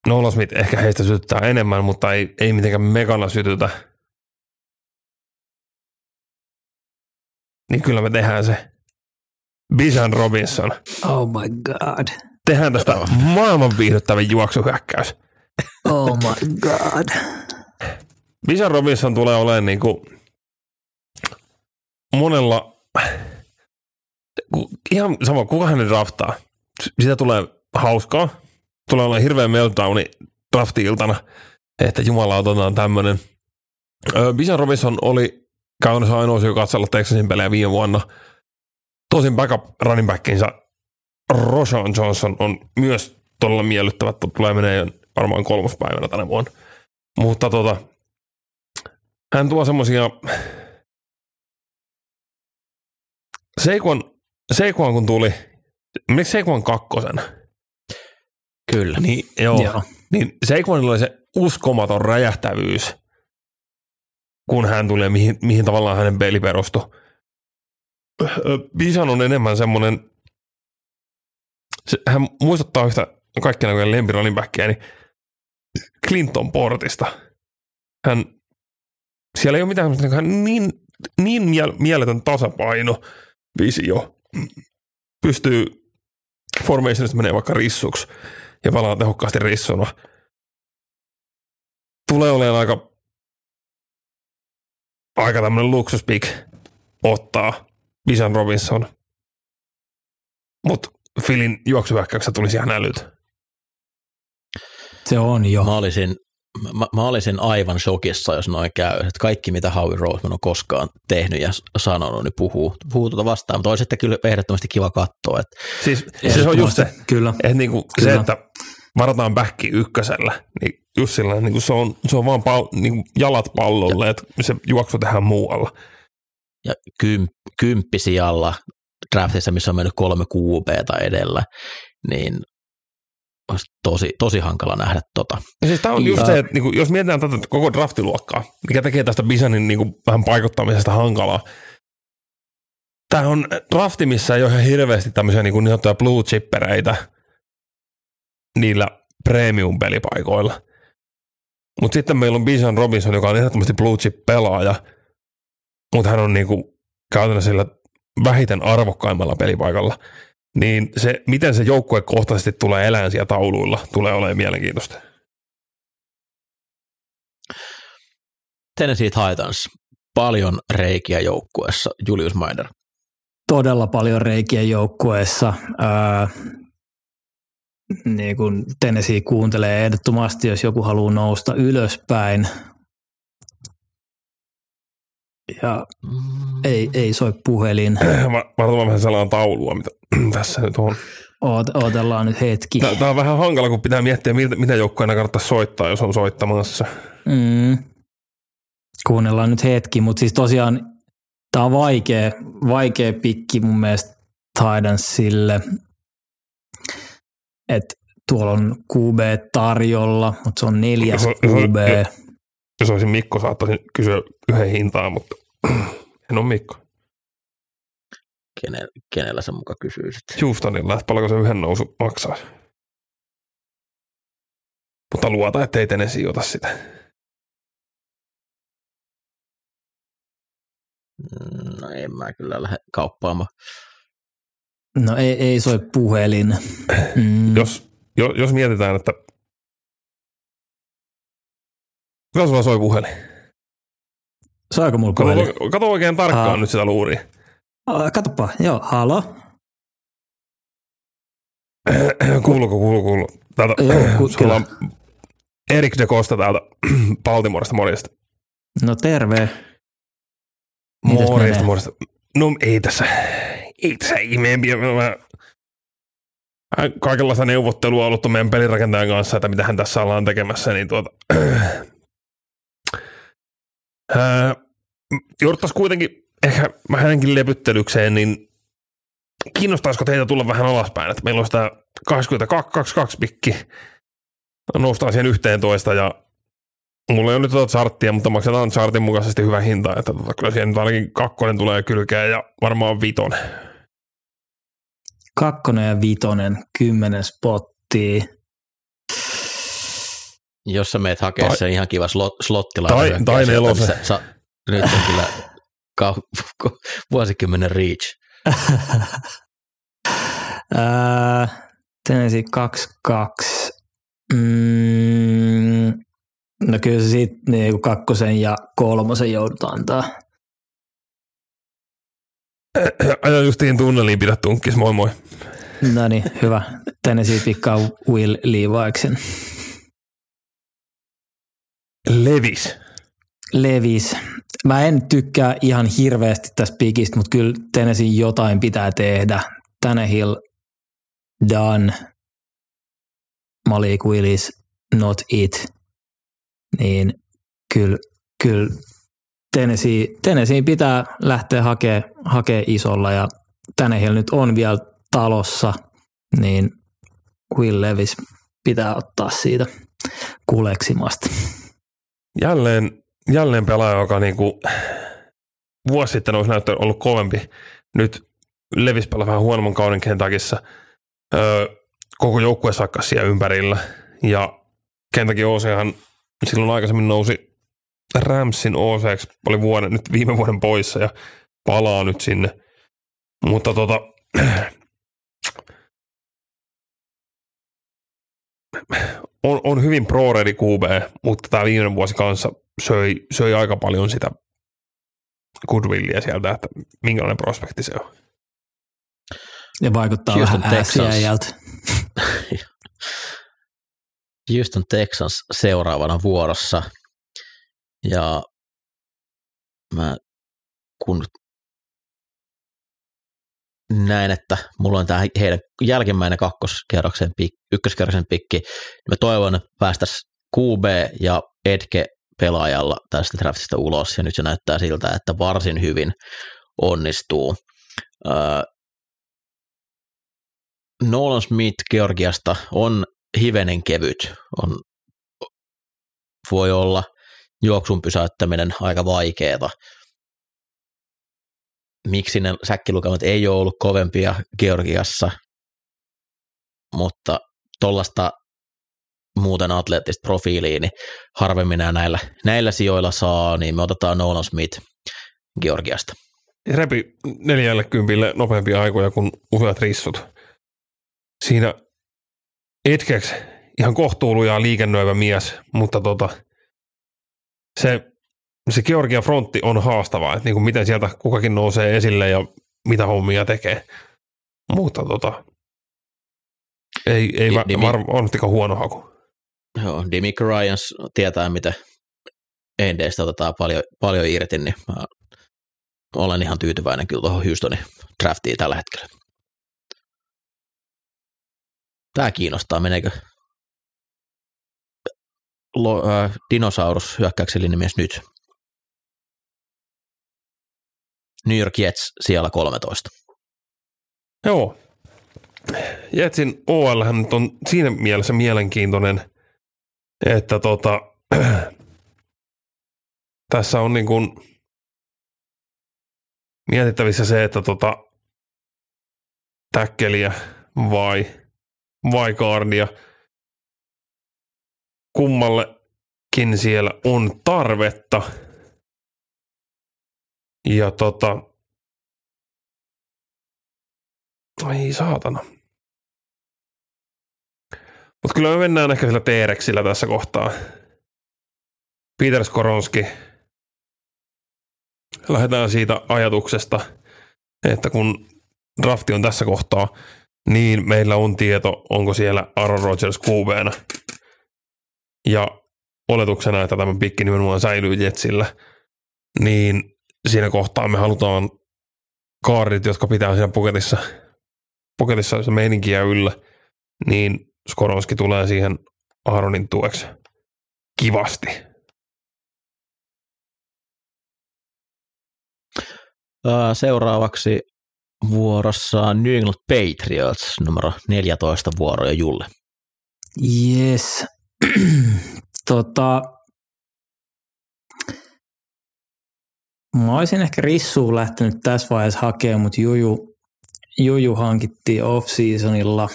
Nolan Smith ehkä heistä sytyttää enemmän, mutta ei, ei mitenkään megana sytytä. Niin kyllä me tehdään se. Bijan Robinson.
Oh my god.
Tehdään tästä maailman viihdyttävin juoksuhyökkäys.
Oh my god.
Bijan Robinson tulee olemaan niin kuin monella, ihan sama, kuka hänen draftaa. Sitä tulee hauskaa. Tulee olemaan hirveä meltdowni drafti-iltana, että jumala otetaan tämmöinen. Bijan Robinson oli käytännössä ainoa syy katsella Texasin pelejä viime vuonna – Tosin backup running backinsa Roshan Johnson on myös todella miellyttävä, että tulee menee varmaan kolmospäivänä tänä vuonna. Mutta tota, hän tuo semmosia Seikon, Seikon kun tuli, miksi Seikon kakkosen?
Kyllä.
Niin, joo. joo. Niin Seikonilla oli se uskomaton räjähtävyys, kun hän tuli mihin, mihin tavallaan hänen peli perustui. Bisan on enemmän semmoinen, se, hän muistuttaa yhtä kaikkien aikojen lempirunning backia, niin Clinton Portista. Hän, siellä ei ole mitään semmoista, hän niin, niin mieletön tasapaino, visio. Pystyy formationista menee vaikka rissuksi ja palaa tehokkaasti rissona. Tulee olemaan aika, aika tämmöinen luksuspik ottaa Bijan Robinson. Mutta Filin juoksuhyökkäyksessä tulisi ihan älyt.
Se on jo.
Mä olisin, mä, mä olisin aivan shokissa, jos noin käy. Että kaikki, mitä Howie Roseman on koskaan tehnyt ja sanonut, niin puhuu, puhuu tuota vastaan. Mutta olisi sitten kyllä ehdottomasti kiva katsoa. Että
siis, siis se on just se,
kyllä.
Että niinku kyllä. se, että varataan backi ykkösellä, niin just sillä niin se, on, se on vaan pal, niin jalat pallolle, että se juoksu tehdään muualla.
Ja kym, kymppisijalla draftissa, missä on mennyt kolme QB edellä, niin olisi tosi, tosi hankala nähdä tota.
Ja siis tämä on just se, että niinku, jos mietitään tätä koko draftiluokkaa, mikä tekee tästä Bisanin niinku, vähän paikottamisesta hankalaa, tämä on drafti, missä ei ole ihan hirveästi tämmöisiä niinku, niin blue chippereitä niillä premium-pelipaikoilla. Mutta sitten meillä on Bijan Robinson, joka on ehdottomasti blue chip pelaaja – mutta hän on niinku käytännössä sillä vähiten arvokkaimmalla pelipaikalla. Niin se, miten se joukkue kohtaisesti tulee elämään siellä tauluilla, tulee olemaan mielenkiintoista.
Tennessee Titans, paljon reikiä joukkueessa, Julius Maider.
Todella paljon reikiä joukkueessa. Öö, niin kun Tennessee kuuntelee ehdottomasti, jos joku haluaa nousta ylöspäin, ja mm. ei, ei soi puhelin.
Varmaan vähän sellainen taulua, mitä tässä nyt on.
Oot, ootellaan nyt hetki.
Tämä on vähän hankala, kun pitää miettiä, mitä, mitä joukkoina kannattaa soittaa, jos on soittamassa.
Mm. Kuunnellaan nyt hetki, mutta siis tosiaan tämä on vaikea, vaikea pikki mun mielestä Tidansille. Että tuolla on QB tarjolla, mutta se on neljäs QB. Jos,
jos olisin Mikko, saattaisin kysyä yhden hintaa, mutta en ole Mikko.
Kenellä, kenellä sä muka kysyisit?
Houstonilla, että paljonko se yhden nousu maksaa. Mutta luota, ettei Tennessee ota sitä.
Mm, no en mä kyllä lähde kauppaamaan.
No ei, ei soi puhelin.
Mm. Jos, jos, jos mietitään, että Kuka sulla soi puhelin?
Saako mulla puhelin?
Kato, kato oikein tarkkaan Aa. nyt sitä luuria.
Katoppa, joo, halo.
Kuuluuko, kuuluu, kuuluu. Täältä,
Joo, ku-
sulla on Erik de Costa täältä Baltimoresta, morjesta.
No terve.
Morjesta, morjesta. No ei tässä, tässä ihmeempiä. Kaikenlaista neuvottelua ollut meidän pelirakentajan kanssa, että mitä hän tässä ollaan tekemässä, niin tuota, ää, jouduttaisiin kuitenkin ehkä hänenkin levyttelykseen, niin kiinnostaisiko teitä tulla vähän alaspäin, että meillä olisi tämä 22 pikki, noustaan siihen 11 ja mulla ei ole nyt tuota charttia, mutta maksetaan chartin mukaisesti hyvä hinta, että tota, kyllä siihen nyt ainakin kakkonen tulee kylkeä ja varmaan vitonen.
Kakkonen ja vitonen, kymmenen spottia.
Jos sä meet hakee
Tai-
sen ihan kiva slot, slottila.
Tai- tai nelosen.
nyt on kyllä kau- vuosikymmenen reach.
Ää, Tennessee 2-2. Mm, no kyllä se sitten niinku kakkosen ja kolmosen joudutaan antaa.
Aja justiin tunneliin, pidä tunkkis, moi moi.
No niin, hyvä. Tennessee pikkaa Will Leviaksen.
Levis.
Levis. Mä en tykkää ihan hirveästi tästä pikistä, mutta kyllä Tennessee jotain pitää tehdä. Tannehill, done. Malik Willis, not it. Niin kyllä, kyllä Tennessee, Tennessee pitää lähteä hakemaan hakee isolla ja Tannehill nyt on vielä talossa, niin Will Levis pitää ottaa siitä kuleksimasta.
Jälleen, jälleen pelaaja, joka niinku vuosi sitten olisi näyttänyt ollut kovempi. Nyt Levis pelaa vähän huonomman kauden Kentakissa. Öö, koko joukkue sakkas siellä ympärillä. Ja Kentucky OChan silloin aikaisemmin nousi Ramsin OC, oli vuoden, nyt viime vuoden poissa ja palaa nyt sinne. Mutta tota, on, on hyvin pro-ready QB, mutta tämä viimeinen vuosi kanssa söi, söi aika paljon sitä goodwillia sieltä, että minkälainen prospekti se on.
Ja vaikuttaa
Houston
vähän
Texans.
äsiäjältä.
Houston Texans seuraavana vuorossa. Ja mä kun näin, että mulla on tämä heidän jälkimmäinen kakkoskerroksen pik, ykköskerroksen pikki, niin mä toivon, että päästäisiin QB ja Edge pelaajalla tästä draftista ulos, ja nyt se näyttää siltä, että varsin hyvin onnistuu. Öö, Nolan Smith Georgiasta on hivenen kevyt, on, voi olla juoksun pysäyttäminen aika vaikeeta. Miksi ne säkkilukemat ei ole ollut kovempia Georgiassa, mutta tuollaista muuten atleettista profiiliä, niin harvemmin näillä, näillä sijoilla saa, niin me otetaan Nolan Smith Georgiasta.
Repi neljälle kympille nopeampia aikoja kuin useat rissut. Siinä etkeksi ihan kohtuulujaa liikennöivä mies, mutta tota, se, se Georgia frontti on haastavaa, että niin kuin miten sieltä kukakin nousee esille ja mitä hommia tekee. Mutta tota, ei, ei va,
Nimi-
var, onnestikaan huono haku.
Joo, Demick Ryans tietää, mitä Endeistä otetaan paljon, paljon irti, niin mä olen ihan tyytyväinen kyllä tuohon Houstonin draftiin tällä hetkellä. Tämä kiinnostaa, meneekö Lo, äh, dinosaurus hyökkäyksellinen nimies nyt? New York Jets siellä 13.
Joo. Jetsin OL on siinä mielessä mielenkiintoinen, että tota, tässä on niin kuin mietittävissä se, että tota, täkkeliä vai, vai guardia. Kummallekin siellä on tarvetta. Ja tota, Ai saatana. Mutta kyllä me mennään ehkä sillä T-Rexillä tässä kohtaa. Peter Skoronski. Lähdetään siitä ajatuksesta, että kun drafti on tässä kohtaa, niin meillä on tieto, onko siellä Aaron Rodgers QBnä. Ja oletuksena, että tämä pikki nimenomaan säilyy Jetsillä, niin siinä kohtaa me halutaan kaardit, jotka pitää siinä puketissa, puketissa se meininkiä yllä, niin Skoronski tulee siihen Aaronin tueksi kivasti.
Seuraavaksi vuorossa New England Patriots, numero 14 vuoro ja Julle.
Yes. tota, mä olisin ehkä Rissuun lähtenyt tässä vaiheessa hakemaan, mutta Juju, Juju hankittiin off-seasonilla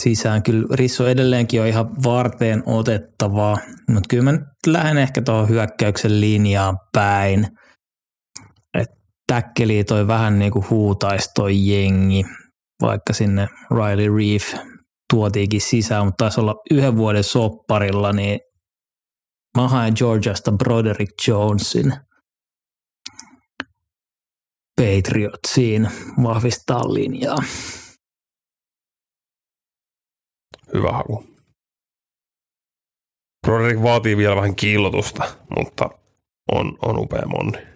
sisään. Kyllä Rissu edelleenkin on ihan varteen otettavaa, mutta kyllä mä nyt lähden ehkä tuohon hyökkäyksen linjaan päin – täkkeli toi vähän niin kuin huutaisi toi jengi, vaikka sinne Riley Reef tuotiinkin sisään, mutta taisi olla yhden vuoden sopparilla, niin mä haen Georgiasta Broderick Jonesin Patriotsiin vahvistaa linjaa.
Hyvä haku. Broderick vaatii vielä vähän kiillotusta, mutta on, on upea monni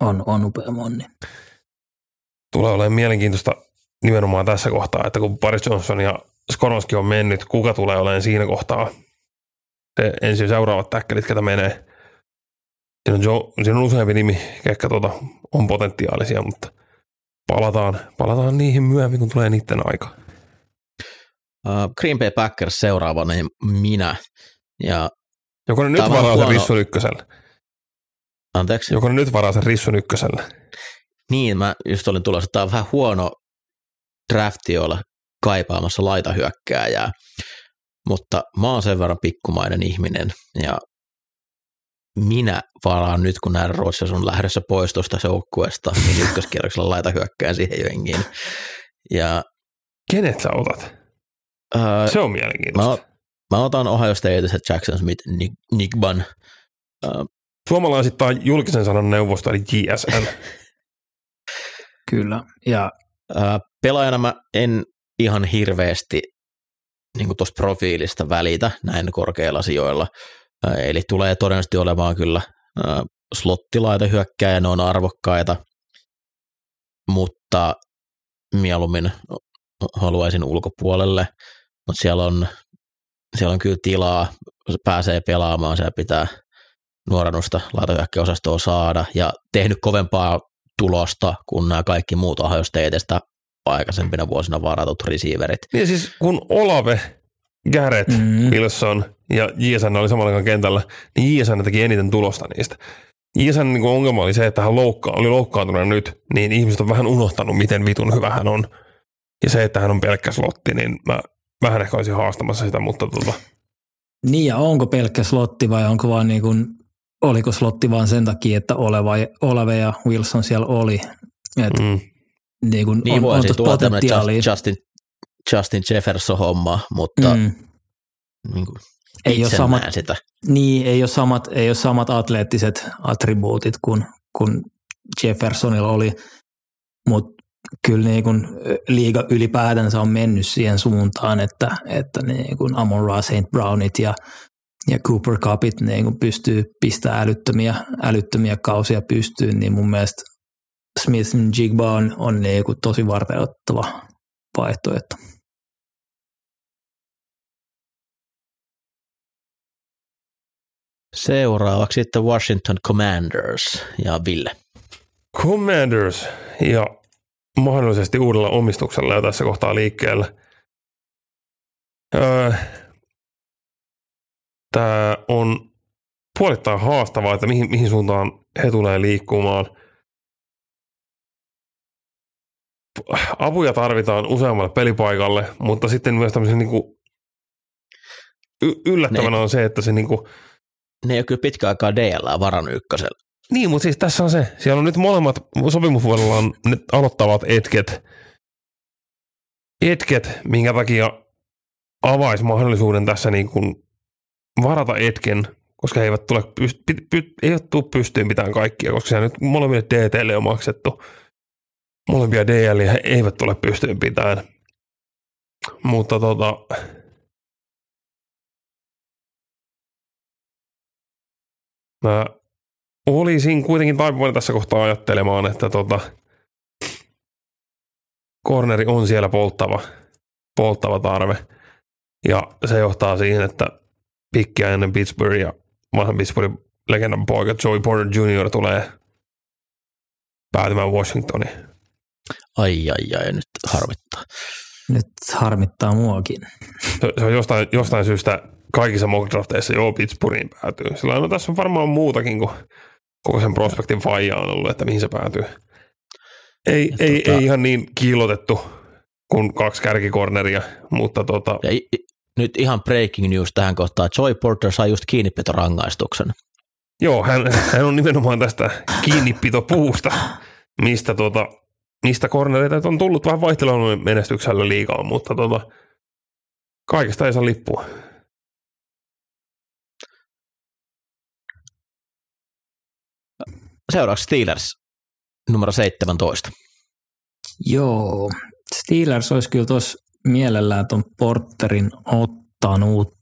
on, on upea monni.
Tulee olemaan mielenkiintoista nimenomaan tässä kohtaa, että kun Paris Johnson ja Skoronski on mennyt, kuka tulee olemaan siinä kohtaa se ensin seuraavat täkkelit, ketä menee. Siinä on, Joe, siinä on useampi nimi, ketkä tuota, on potentiaalisia, mutta palataan, palataan niihin myöhemmin, kun tulee niiden aika.
Uh, Green Bay Packers seuraavana niin minä. Ja
Joko ne nyt varaa sen Rissun ykkösellä?
Anteeksi?
Joko nyt varaa sen Rissun ykkösellä?
Niin, mä just olin tulossa, että tämä on vähän huono drafti olla kaipaamassa laitahyökkääjää, mutta mä oon sen verran pikkumainen ihminen ja minä varaan nyt, kun näin Rodgers on lähdössä pois tuosta joukkueesta, niin ykköskierroksella laita hyökkään siihen jengiin. Ja,
Kenet sä otat? Öö, Se on mielenkiintoista.
Mä, mä otan Ohio State Jackson Smith Nigban. Öö,
Suomalaisittain julkisen sanan neuvosto, eli JSN.
Kyllä, ja
pelaajana mä en ihan hirveästi niin tuosta profiilista välitä näin korkeilla sijoilla. Eli tulee todennäköisesti olemaan kyllä slottilaita hyökkääjä, ne on arvokkaita, mutta mieluummin haluaisin ulkopuolelle, mutta siellä on, siellä on kyllä tilaa, pääsee pelaamaan, siellä pitää – nuorennusta laitohyökkäosastoa saada. Ja tehnyt kovempaa tulosta kuin nämä kaikki muut Ohio aikaisempina vuosina varatut receiverit.
Niin siis kun Olave, Garrett, mm. Wilson ja JSN oli samalla aikaan kentällä, niin JSN teki eniten tulosta niistä. JSN niin ongelma oli se, että hän loukkaa, oli loukkaantunut nyt, niin ihmiset on vähän unohtanut, miten vitun hyvä hän on. Ja se, että hän on pelkkä slotti, niin mä vähän ehkä olisin haastamassa sitä, mutta tota.
Niin ja onko pelkkä slotti vai onko vaan niin kuin oliko slotti vaan sen takia, että Oleva, Oleve ja Wilson siellä oli. Et mm.
niin kun niin on, on potentiaalia. Justin, Justin Jefferson-homma, mutta mm. niin kuin ei ole samat, sitä.
Niin, ei ole samat, ei ole samat atleettiset attribuutit kuin, kuin Jeffersonilla oli, mutta kyllä niin kuin liiga ylipäätänsä on mennyt siihen suuntaan, että, että niin kuin Amon Ra St. Brownit ja ja Cooper Cupit niin kun pystyy pistämään älyttömiä, älyttömiä kausia pystyyn, niin mun mielestä Smith Jigba on, on niin kuin tosi varteuttava vaihtoehto.
Seuraavaksi sitten Washington Commanders ja Ville.
Commanders ja mahdollisesti uudella omistuksella jo tässä kohtaa liikkeelle. Öö, tämä on puolittain haastavaa, että mihin, mihin suuntaan he tulee liikkumaan. Apuja tarvitaan useammalle pelipaikalle, mutta sitten myös tämmöisen niin kuin y- yllättävänä ne, on se, että se niin kuin,
ne ei ole kyllä pitkä aikaa DL varan ykkösellä.
Niin, mutta siis tässä on se. Siellä on nyt molemmat sopimusvuodella on nyt aloittavat etket. Etket, minkä takia avaisi mahdollisuuden tässä niin kuin varata etken, koska he eivät tule, py- py- eivät tule pystyyn mitään kaikkia, koska se nyt molemmille DTlle on maksettu. molempia DL eivät ole pystynyt pitämään. Mutta tota, mä olisin kuitenkin taipuvainen tässä kohtaa ajattelemaan, että tota, corneri on siellä polttava, polttava tarve. Ja se johtaa siihen, että pikkiä ennen Pittsburgh ja vanhan Pittsburghin legendan poika Joey Porter Jr. tulee päätymään Washingtoniin.
Ai, ai, ai, nyt harmittaa.
Nyt harmittaa muakin.
Se, se on jostain, jostain syystä kaikissa mock drafteissa joo Pittsburghiin päätyy. Sillä no, tässä on varmaan muutakin kuin koko sen prospektin faija on ollut, että mihin se päätyy. Ei, ei, tota... ei ihan niin kiilotettu kuin kaksi kärkikorneria, mutta tota...
Ja nyt ihan breaking news tähän kohtaan. Joy Porter sai just kiinnipitorangaistuksen.
Joo, hän, hän on nimenomaan tästä kiinnipitopuusta, mistä, tota, mistä kornereita on tullut vähän vaihtelevan menestyksellä liikaa, mutta tota, kaikesta ei saa lippua.
Seuraavaksi Steelers numero 17.
Joo, Steelers olisi kyllä tuossa mielellään tuon Porterin ottanut.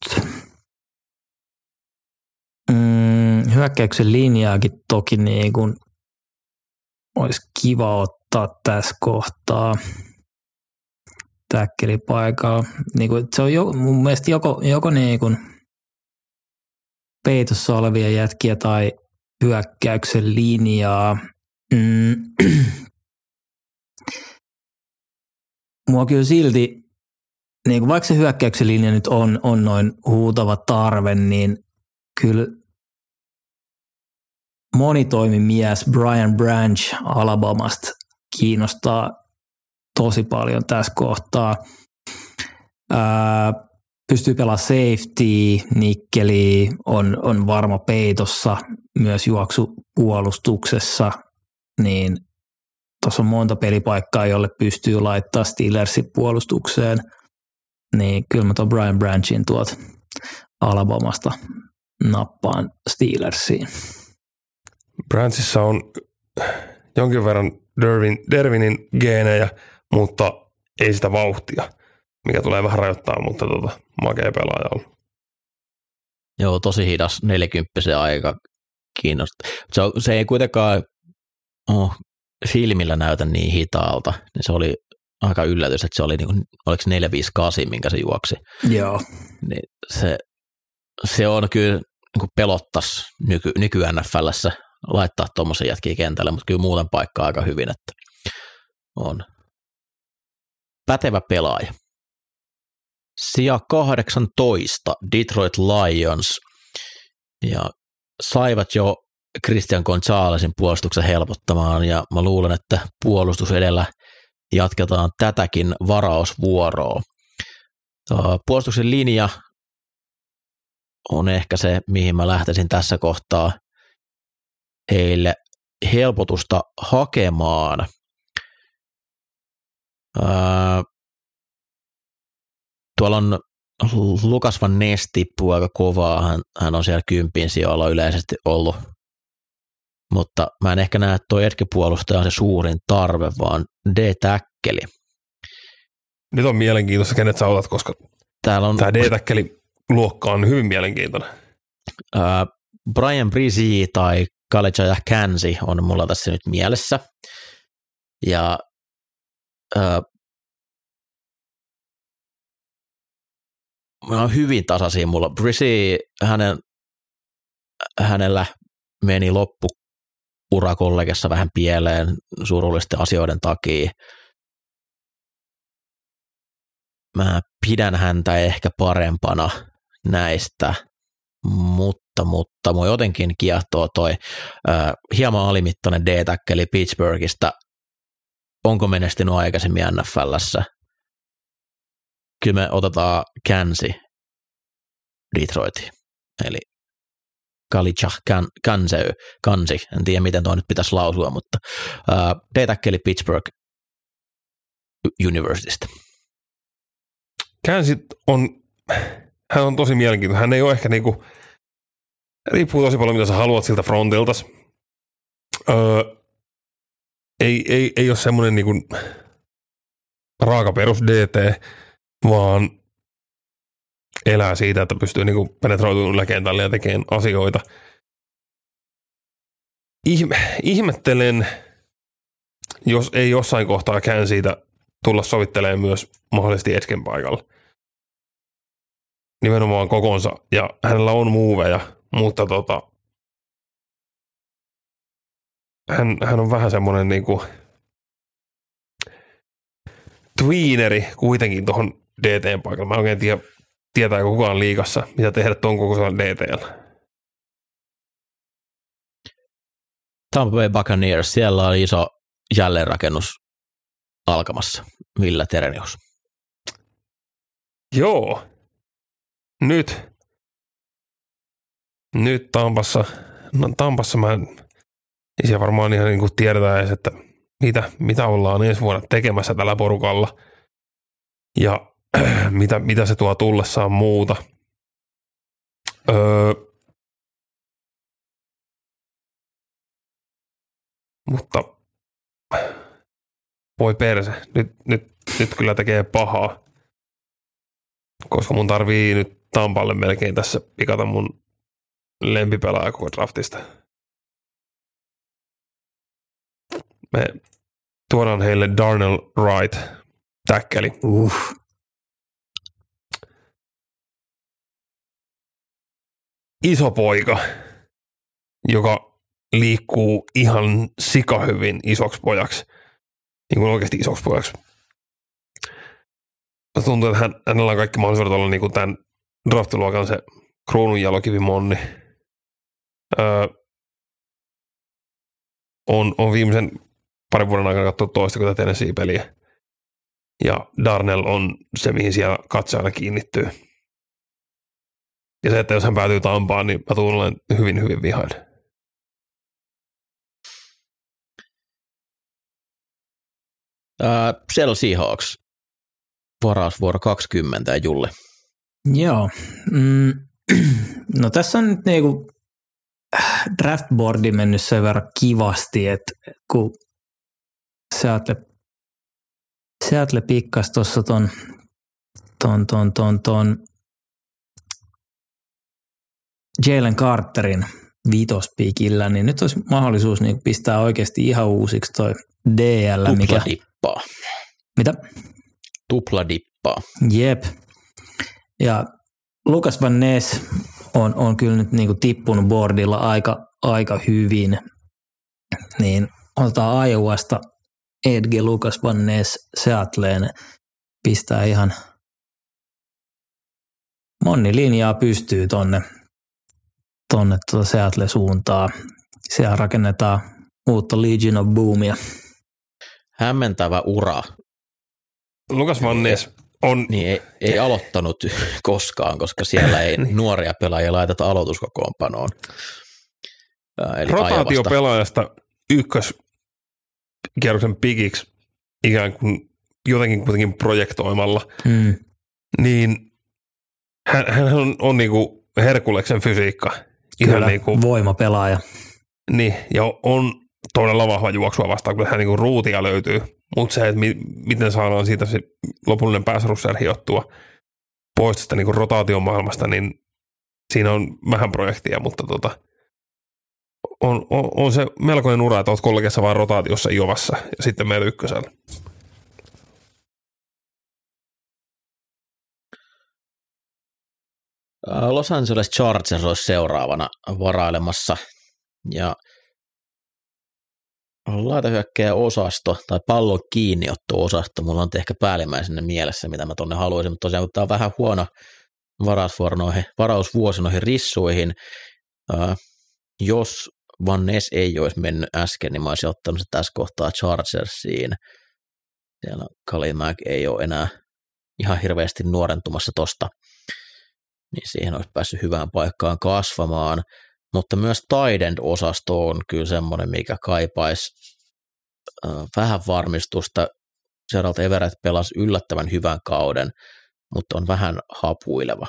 Mm, hyökkäyksen linjaakin toki niin kuin olisi kiva ottaa tässä kohtaa täkkelipaikalla. Niin kuin, se on jo, mun mielestä joko, joko niin kuin peitossa olevia jätkiä tai hyökkäyksen linjaa. Mm. Mua kyllä silti, niin kuin vaikka se hyökkäyksen linja nyt on, on noin huutava tarve, niin kyllä monitoimimies Brian Branch Alabamasta kiinnostaa tosi paljon tässä kohtaa. Ää, pystyy pelaamaan safety, nikkeli, on, on varma peitossa, myös juoksupuolustuksessa, niin tuossa on monta pelipaikkaa, jolle pystyy laittaa Steelersin puolustukseen, niin kyllä mä tuon Brian Branchin tuot Alabamasta nappaan Steelersiin.
Branchissa on jonkin verran Dervin, Dervinin geenejä, mutta ei sitä vauhtia, mikä tulee vähän rajoittaa, mutta tota, makea pelaaja on.
Joo, tosi hidas 40 aika kiinnostaa. Se, se ei kuitenkaan oh, filmillä näytä niin hitaalta, niin se oli aika yllätys, että se oli niin kuin, oliko 458, minkä se juoksi.
Joo.
Niin se, se on kyllä niin kuin pelottas nyky, nyky NFLssä laittaa tuommoisen jätkiä kentälle, mutta kyllä muuten paikkaa aika hyvin, että on pätevä pelaaja. Sija 18 Detroit Lions ja saivat jo Christian Gonzalesin puolustuksen helpottamaan ja mä luulen, että puolustus edellä jatketaan tätäkin varausvuoroa. Puolustuksen linja on ehkä se, mihin mä lähtisin tässä kohtaa heille helpotusta hakemaan. tuolla on Lukas Van Ness tippuu aika kovaa, hän, hän on siellä kympin sijoilla yleisesti ollut, mutta mä en ehkä näe, että tuo etkipuolustaja on se suurin tarve, vaan D-täkkeli.
Nyt on mielenkiintoista, kenet sä otat, koska Täällä on, tämä D-täkkeli luokka on hyvin mielenkiintoinen.
Ää, Brian Brizzi tai ja Kansi on mulla tässä nyt mielessä. Ja ää, on hyvin tasaisia mulla. Brizzi, hänen, hänellä meni loppu urakollegessa vähän pieleen surullisten asioiden takia. Mä pidän häntä ehkä parempana näistä, mutta, mutta mua jotenkin kiehtoo toi äh, hieman alimittainen D-täkkeli Pittsburghista. Onko menestynyt aikaisemmin NFLssä? Kyllä me otetaan Kansi Detroitiin. Eli Kalicha kan, Kanseu, Kansi, en tiedä miten tuo nyt pitäisi lausua, mutta uh, D-täkkeli Pittsburgh Universitystä.
Kansi on, hän on tosi mielenkiintoinen. Hän ei ole ehkä niinku, riippuu tosi paljon mitä sä haluat siltä frontilta. Öö, ei, ei, ei ole semmoinen niin kuin raaka perus DT, vaan elää siitä, että pystyy niin penetroitumaan yläkentälle ja tekemään asioita. Ihme, ihmettelen, jos ei jossain kohtaa kään siitä tulla sovittelemaan myös mahdollisesti Etsken paikalla. Nimenomaan kokonsa. Ja hänellä on muuveja, mutta tota, hän, hän on vähän semmoinen niinku tweeneri kuitenkin tuohon DTn paikalla. Mä en oikein tiedä, tietää kukaan liikassa, mitä tehdä tuon kokoisella DTllä.
Tampa Bay Buccaneers, siellä on iso jälleenrakennus alkamassa. Millä Terenius?
Joo. Nyt. Nyt Tampassa. No, Tampassa mä siellä varmaan ihan niin kuin tiedetä edes, että mitä, mitä ollaan ensi vuonna tekemässä tällä porukalla. Ja mitä, mitä se tuo tullessaan muuta. Öö, mutta voi perse, nyt, nyt, nyt kyllä tekee pahaa, koska mun tarvii nyt Tampalle melkein tässä pikata mun lempipelaaja koko draftista. Me tuodaan heille Darnell Wright, täkkäli.
Uh.
Iso poika, joka liikkuu ihan sikahyvin isoksi pojaksi. Niin kuin oikeasti isoksi pojaksi. Tuntuu, että hän, hänellä on kaikki mahdollisuudet olla niin kuin tämän draftiluokan se kruunun jalokivi Monni. Öö, on, on viimeisen parin vuoden aikana katsonut toista kuin Tennessee-peliä. Ja Darnell on se, mihin siellä katse aina kiinnittyy. Ja se, että jos hän päätyy Tampaan, niin mä tuun olemaan hyvin, hyvin vihainen.
Uh, Seattle Seahawks, varausvuoro 20 ja Julle.
Joo. Mm. No tässä on nyt niinku draftboardi mennyt sen verran kivasti, että kun Seattle, Seattle pikkas tuossa ton, ton, ton, ton, ton Jalen Carterin viitospiikillä, niin nyt olisi mahdollisuus niin pistää oikeasti ihan uusiksi toi DL, mikä...
Tupladippaa.
Mitä?
Tupladippaa.
Jep. Ja Lukas Van Ness on, on kyllä nyt niin kuin tippunut boardilla aika, aika hyvin. Niin otetaan Iowasta Edge Lukas Van Ness Seattleen pistää ihan monni linjaa pystyy tonne, tonne tuota Seattle suuntaan. Siellä rakennetaan uutta Legion of Boomia.
Hämmentävä ura.
Lukas Van Ness on...
Niin ei, ei aloittanut koskaan, koska siellä ei nuoria pelaajia laiteta aloituskokoonpanoon. Ää, Eli
rotaatio
Iowasta.
pelaajasta ykköskierroksen pikiksi ikään kuin jotenkin kuitenkin projektoimalla,
Mm.
niin hän, hän on, on niin kuin Herkuleksen fysiikka. Ihan
Kyllä,
niin kuin,
voimapelaaja.
niin, ja on todella vahva juoksua vastaan, kun hän niin kuin ruutia löytyy. Mutta se, että mi, miten saadaan siitä se lopullinen pääsarusser hiottua pois tästä niin kuin rotaatiomaailmasta, niin siinä on vähän projektia, mutta tota, on, on, on, se melkoinen ura, että olet kollegessa vaan rotaatiossa Iovassa ja sitten meillä ykkösellä.
Los Angeles Chargers olisi seuraavana varailemassa. Ja laitahyökkäjä osasto tai pallon kiinniotto-osasto, mulla on ehkä päällimmäisenä mielessä, mitä mä tonne haluaisin, mutta tosiaan tämä on vähän huono varausvuoro varausvuosi noihin rissuihin, ää, jos Van Ness ei olisi mennyt äsken, niin mä olisin ottanut se tässä kohtaa Chargersiin. Siellä Khalil Mack ei ole enää ihan hirveästi nuorentumassa tosta, niin siihen olisi päässyt hyvään paikkaan kasvamaan. Mutta myös Tidend-osasto on kyllä semmoinen, mikä kaipaisi äh, vähän varmistusta. Gerald Everett pelasi yllättävän hyvän kauden, mutta on vähän hapuileva.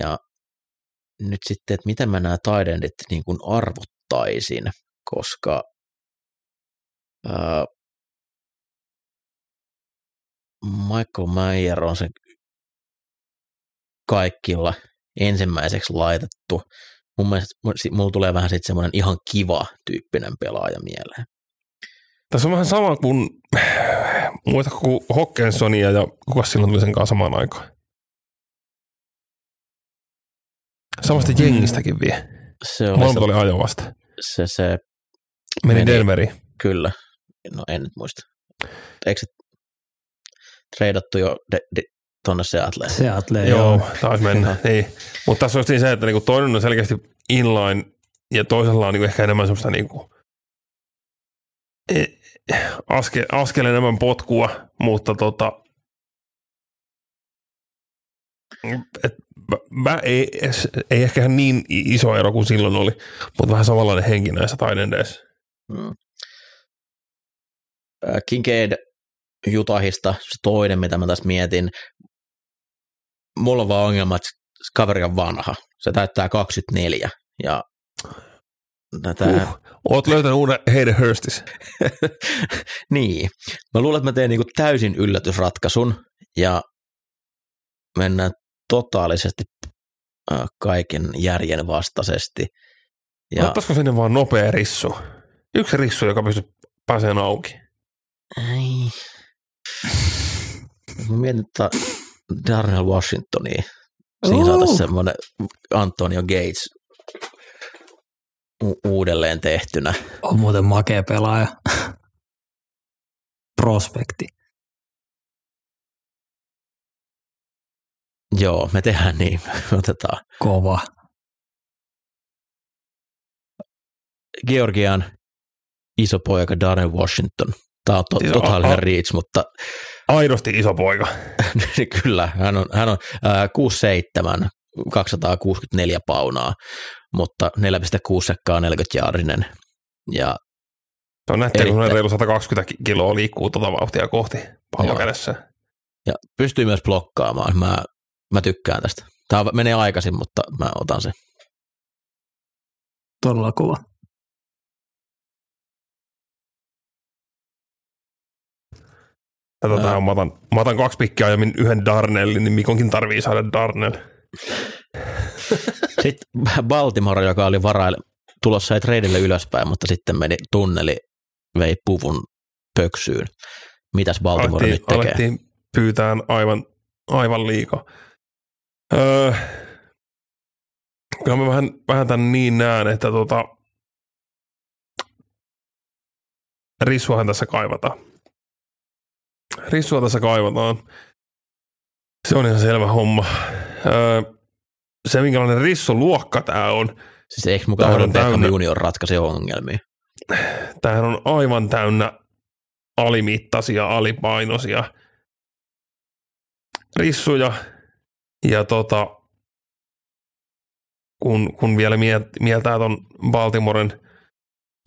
Ja nyt sitten, että miten mä nämä Tidendit niin kuin arvottaisin, koska Uh, Michael Mayer on se kaikilla ensimmäiseksi laitettu. Mun mielestä mulla tulee vähän sitten semmoinen ihan kiva tyyppinen pelaaja mieleen.
Tässä on vähän sama kuin, muista kuin Hockensonia ja kuka silloin tuli sen kanssa samaan aikaan. Samasta mm. jengistäkin vie. Se oli Molemmat oli ajovasta.
Se, se
meni, meni Denveriin.
Kyllä. No en nyt muista. Eikö se treidattu jo de, de, tuonne Seattleen?
Seattleen,
joo. joo. taisi mennä. niin. Mutta tässä on se, että niinku toinen on selkeästi inline ja toisella on niinku ehkä enemmän semmoista niinku, e, askel, askel enemmän potkua, mutta tota, et, mä ei, ei ehkä niin iso ero kuin silloin oli, mutta vähän samanlainen henki näissä taidendeissa. Hmm.
Kincaid Jutahista, se toinen, mitä mä tässä mietin. Mulla on vaan ongelma, että kaveri on vanha. Se täyttää 24 ja
tätä... Uh, oot löytänyt uuden Hayden Hurstis.
niin. Mä luulen, että mä teen niinku täysin yllätysratkaisun ja mennään totaalisesti kaiken järjen vastaisesti.
Ja... Ottaisiko sinne vaan nopea rissu? Yksi rissu, joka pystyy pääsemään auki.
Ei. Mä mietin, että Darnell Washingtonia. Siinä saataisiin semmoinen Antonio Gates u- uudelleen tehtynä.
On muuten makea pelaaja. Prospekti.
Joo, me tehdään niin. Me otetaan.
Kova.
Georgian iso poika Darren Washington. Tämä on to- siis totaalinen reach, mutta...
Aidosti iso poika.
Kyllä, hän on, hän on äh, 6'7", 264 paunaa, mutta 4,6 sekkaa 40 jaarinen. Ja
se on nähty, kun reilu 120 kiloa liikkuu tuota vauhtia kohti pallokädessä.
Ja pystyy myös blokkaamaan. Mä Mä tykkään tästä. Tämä menee aikaisin, mutta mä otan sen.
Todella kova.
Tätä tähän mä otan, mä otan kaksi pikkiä ja yhden Darnellin, niin Mikonkin tarvii saada Darnell.
sitten Baltimore, joka oli varaille, tulossa ei treidille ylöspäin, mutta sitten meni tunneli, vei puvun pöksyyn. Mitäs Baltimore alettiin, nyt tekee? Alettiin
pyytään aivan, aivan liikaa. Öö, kyllä mä vähän, vähän tämän niin näen, että tota, rissuahan tässä kaivataan. Rissua tässä kaivataan. Se on ihan selvä homma. Öö, se, minkälainen rissuluokka tämä on.
Siis eikö mukaan Beckham täynnä, Junior ratkaisi ongelmia?
Tämähän on aivan täynnä alimittaisia, alipainoisia rissuja – ja tota, kun, kun vielä mieltää tuon Baltimoren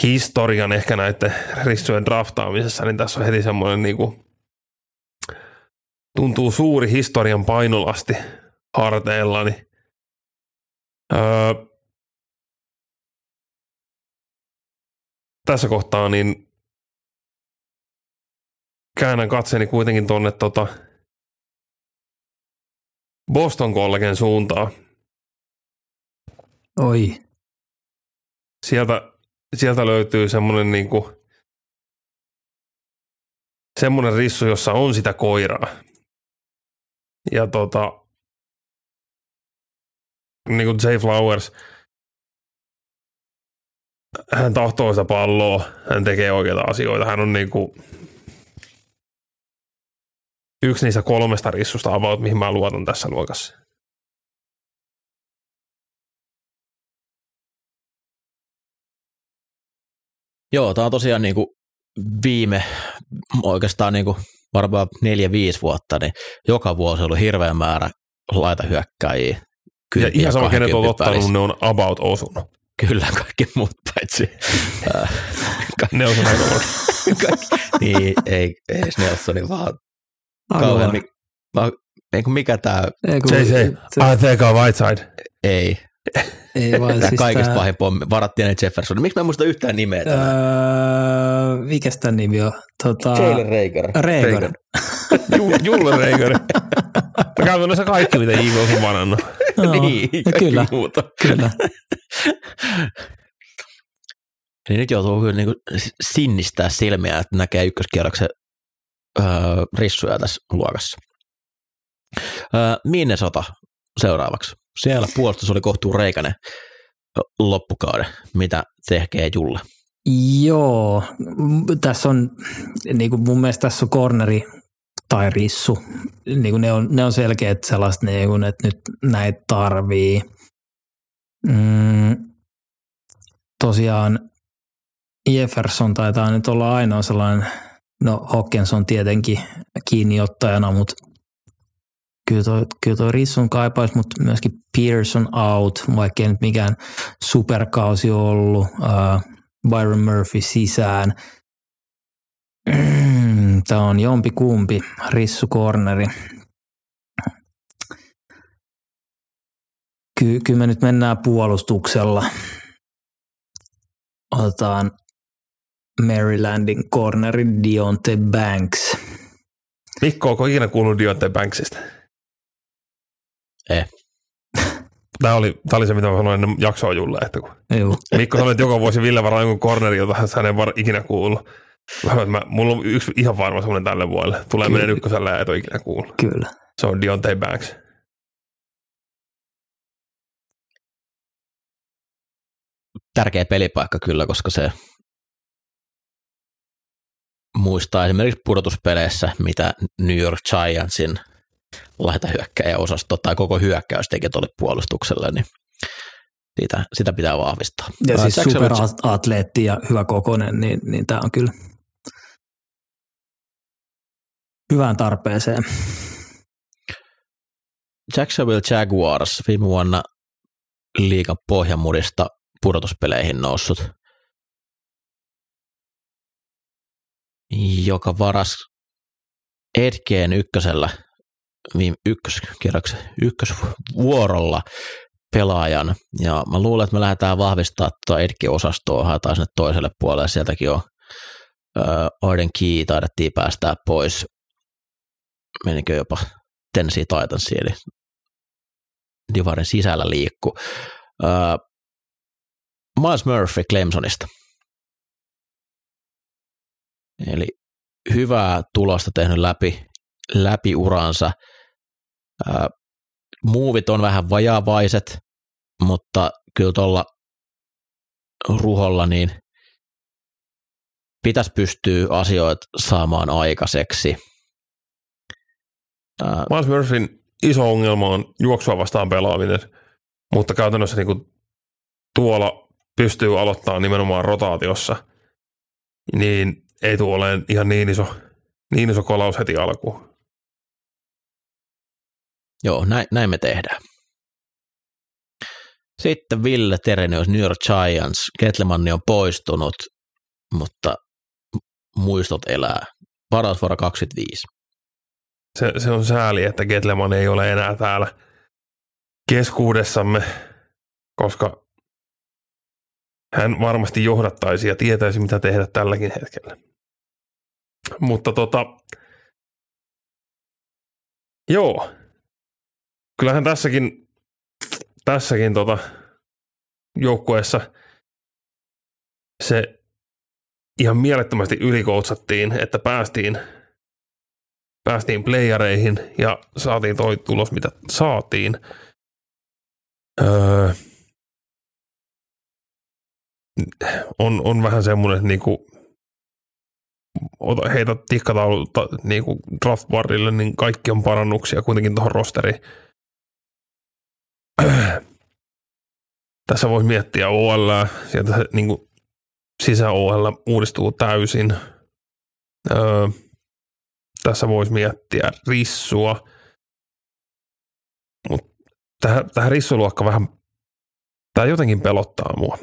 historian ehkä näiden rissujen draftaamisessa, niin tässä on heti semmoinen niin kuin, tuntuu suuri historian painolasti harteillani. Öö, tässä kohtaa niin käännän katseeni kuitenkin tuonne tota, Boston Collegen suuntaan.
Oi.
Sieltä, sieltä löytyy semmoinen niinku, semmoinen rissu, jossa on sitä koiraa. Ja tota, niin kuin Jay Flowers, hän tahtoo sitä palloa, hän tekee oikeita asioita, hän on niin kuin, yksi niistä kolmesta rissusta about, mihin mä luotan tässä luokassa.
Joo, tämä on tosiaan niin kuin viime oikeastaan niin kuin varmaan neljä, viisi vuotta, niin joka vuosi on ollut hirveän määrä laita hyökkäjiä.
Ja ihan sama, kenet on ottanut, ne on about osunut.
Kyllä, kaikki muut paitsi.
Nelson Aguilar.
niin, ei, ei Nelsonin, vaan kauhean, mi- mikä tää...
Ei, kun, se, se, I think on right side.
Ei.
Ei vaan
Tämä
siis
kaikista
tää-
pahin pommi. Varattiin ne Jefferson. Miksi mä en muista yhtään nimeä tänään?
Öö, mikäs tämän nimi on? Tota,
Jalen Rager.
Ju- Julle Reigari. No käytännössä kaikki, mitä Eagles on varannut.
Joo,
niin, kaikki
kyllä,
muuta.
kyllä.
Niin nyt joutuu kyllä niin sinnistää silmiä, että näkee ykköskierroksen öö, rissuja tässä luokassa. Öö, Minnesota seuraavaksi. Siellä puolustus oli kohtuu reikainen loppukauden. Mitä tekee Julle?
Joo, tässä on, niin kuin mun mielestä tässä on corneri tai rissu. Niin kuin ne, on, ne on selkeät sellaiset, niin kuin, että nyt näitä tarvii. Mm, tosiaan Jefferson taitaa nyt olla ainoa sellainen, no Hawkinson tietenkin kiinniottajana, mutta kyllä toi, kyllä toi Rissun kaipaisi, mutta myöskin Pearson out, vaikkei nyt mikään superkausi ollut. Uh, Byron Murphy sisään. Tämä on jompi kumpi, Rissu corneri. Ky- kyllä me nyt mennään puolustuksella. Otetaan Marylandin corneri Dionte Banks.
Mikko, onko ikinä kuullut Dionte Banksista?
Eh.
Tämä oli, tämä oli se, mitä mä sanoin ennen jaksoa Julle, että kun
Joo.
Mikko sanoi, että joka vuosi Ville varaa jonkun corneri, jota hän ei var, ikinä kuullut. Mä, sanoin, että mä, mulla on yksi ihan varma semmoinen tälle vuodelle. Tulee menee ykkösellä ja et ole ikinä kuullut.
Kyllä.
Se on Dionte Banks.
Tärkeä pelipaikka kyllä, koska se muistaa esimerkiksi pudotuspeleissä, mitä New York Giantsin laitahyökkäjäosasto tai koko hyökkäys teki tuolle puolustukselle, niin sitä, sitä pitää vahvistaa.
Ja
Ää,
siis superatleetti ja hyvä kokonen, niin, niin tämä on kyllä hyvään tarpeeseen.
Jacksonville Jaguars viime vuonna liigan pohjamudista pudotuspeleihin noussut, joka varas Edgeen ykkösellä viime ykköskierroksen ykkösvuorolla pelaajan. Ja mä luulen, että me lähdetään vahvistaa tuota Edge-osastoa, haetaan sinne toiselle puolelle. Sieltäkin on ö, Arden Key taidettiin päästää pois. Menikö jopa Tennessee Titansiin, eli Divarin sisällä liikku. Uh, Miles Murphy Clemsonista. Eli hyvää tulosta tehnyt läpi, läpi uransa. Uh, muuvit on vähän vajavaiset, mutta kyllä tuolla ruholla niin pitäisi pystyä asioita saamaan aikaiseksi. Uh,
Miles Murphyn iso ongelma on juoksua vastaan pelaaminen, mutta käytännössä niin kuin tuolla pystyy aloittamaan nimenomaan rotaatiossa, niin ei tule olemaan ihan niin iso, niin iso kolaus heti alkuun.
Joo, näin, näin me tehdään. Sitten Ville Terenius, New York Giants. Ketlemanni on poistunut, mutta muistot elää. Varausvuoro 25.
Se, se on sääli, että Getleman ei ole enää täällä keskuudessamme, koska hän varmasti johdattaisi ja tietäisi, mitä tehdä tälläkin hetkellä. Mutta tota, joo, kyllähän tässäkin, tässäkin tota joukkueessa se ihan mielettömästi ylikoutsattiin, että päästiin päästiin playereihin ja saatiin toi tulos, mitä saatiin. Öö, on, on vähän semmoinen, että niinku, heitä tikkataululta niinku draftbarille, niin kaikki on parannuksia kuitenkin tuohon rosteriin. Tässä voisi miettiä OL, sieltä se niinku, sisä OL uudistuu täysin. Öö, tässä voisi miettiä rissua, mutta tähän, tähän rissuluokka vähän, tämä jotenkin pelottaa mua.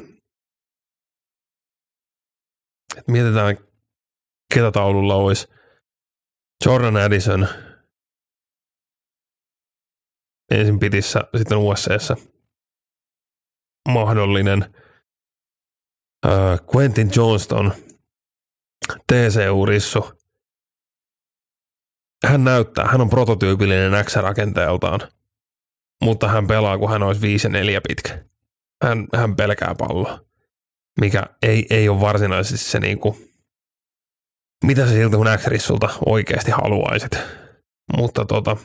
Et mietitään, ketä taululla olisi Jordan Addison ensin pitissä, sitten USCssä. mahdollinen öö, Quentin Johnston, TCU-rissu. Hän näyttää, hän on prototyypillinen X-rakenteeltaan, mutta hän pelaa, kun hän olisi 5 ja 4 pitkä. Hän, hän pelkää palloa, mikä ei, ei ole varsinaisesti se niinku, mitä sä siltä kun X-rissulta oikeasti haluaisit. Mutta tota,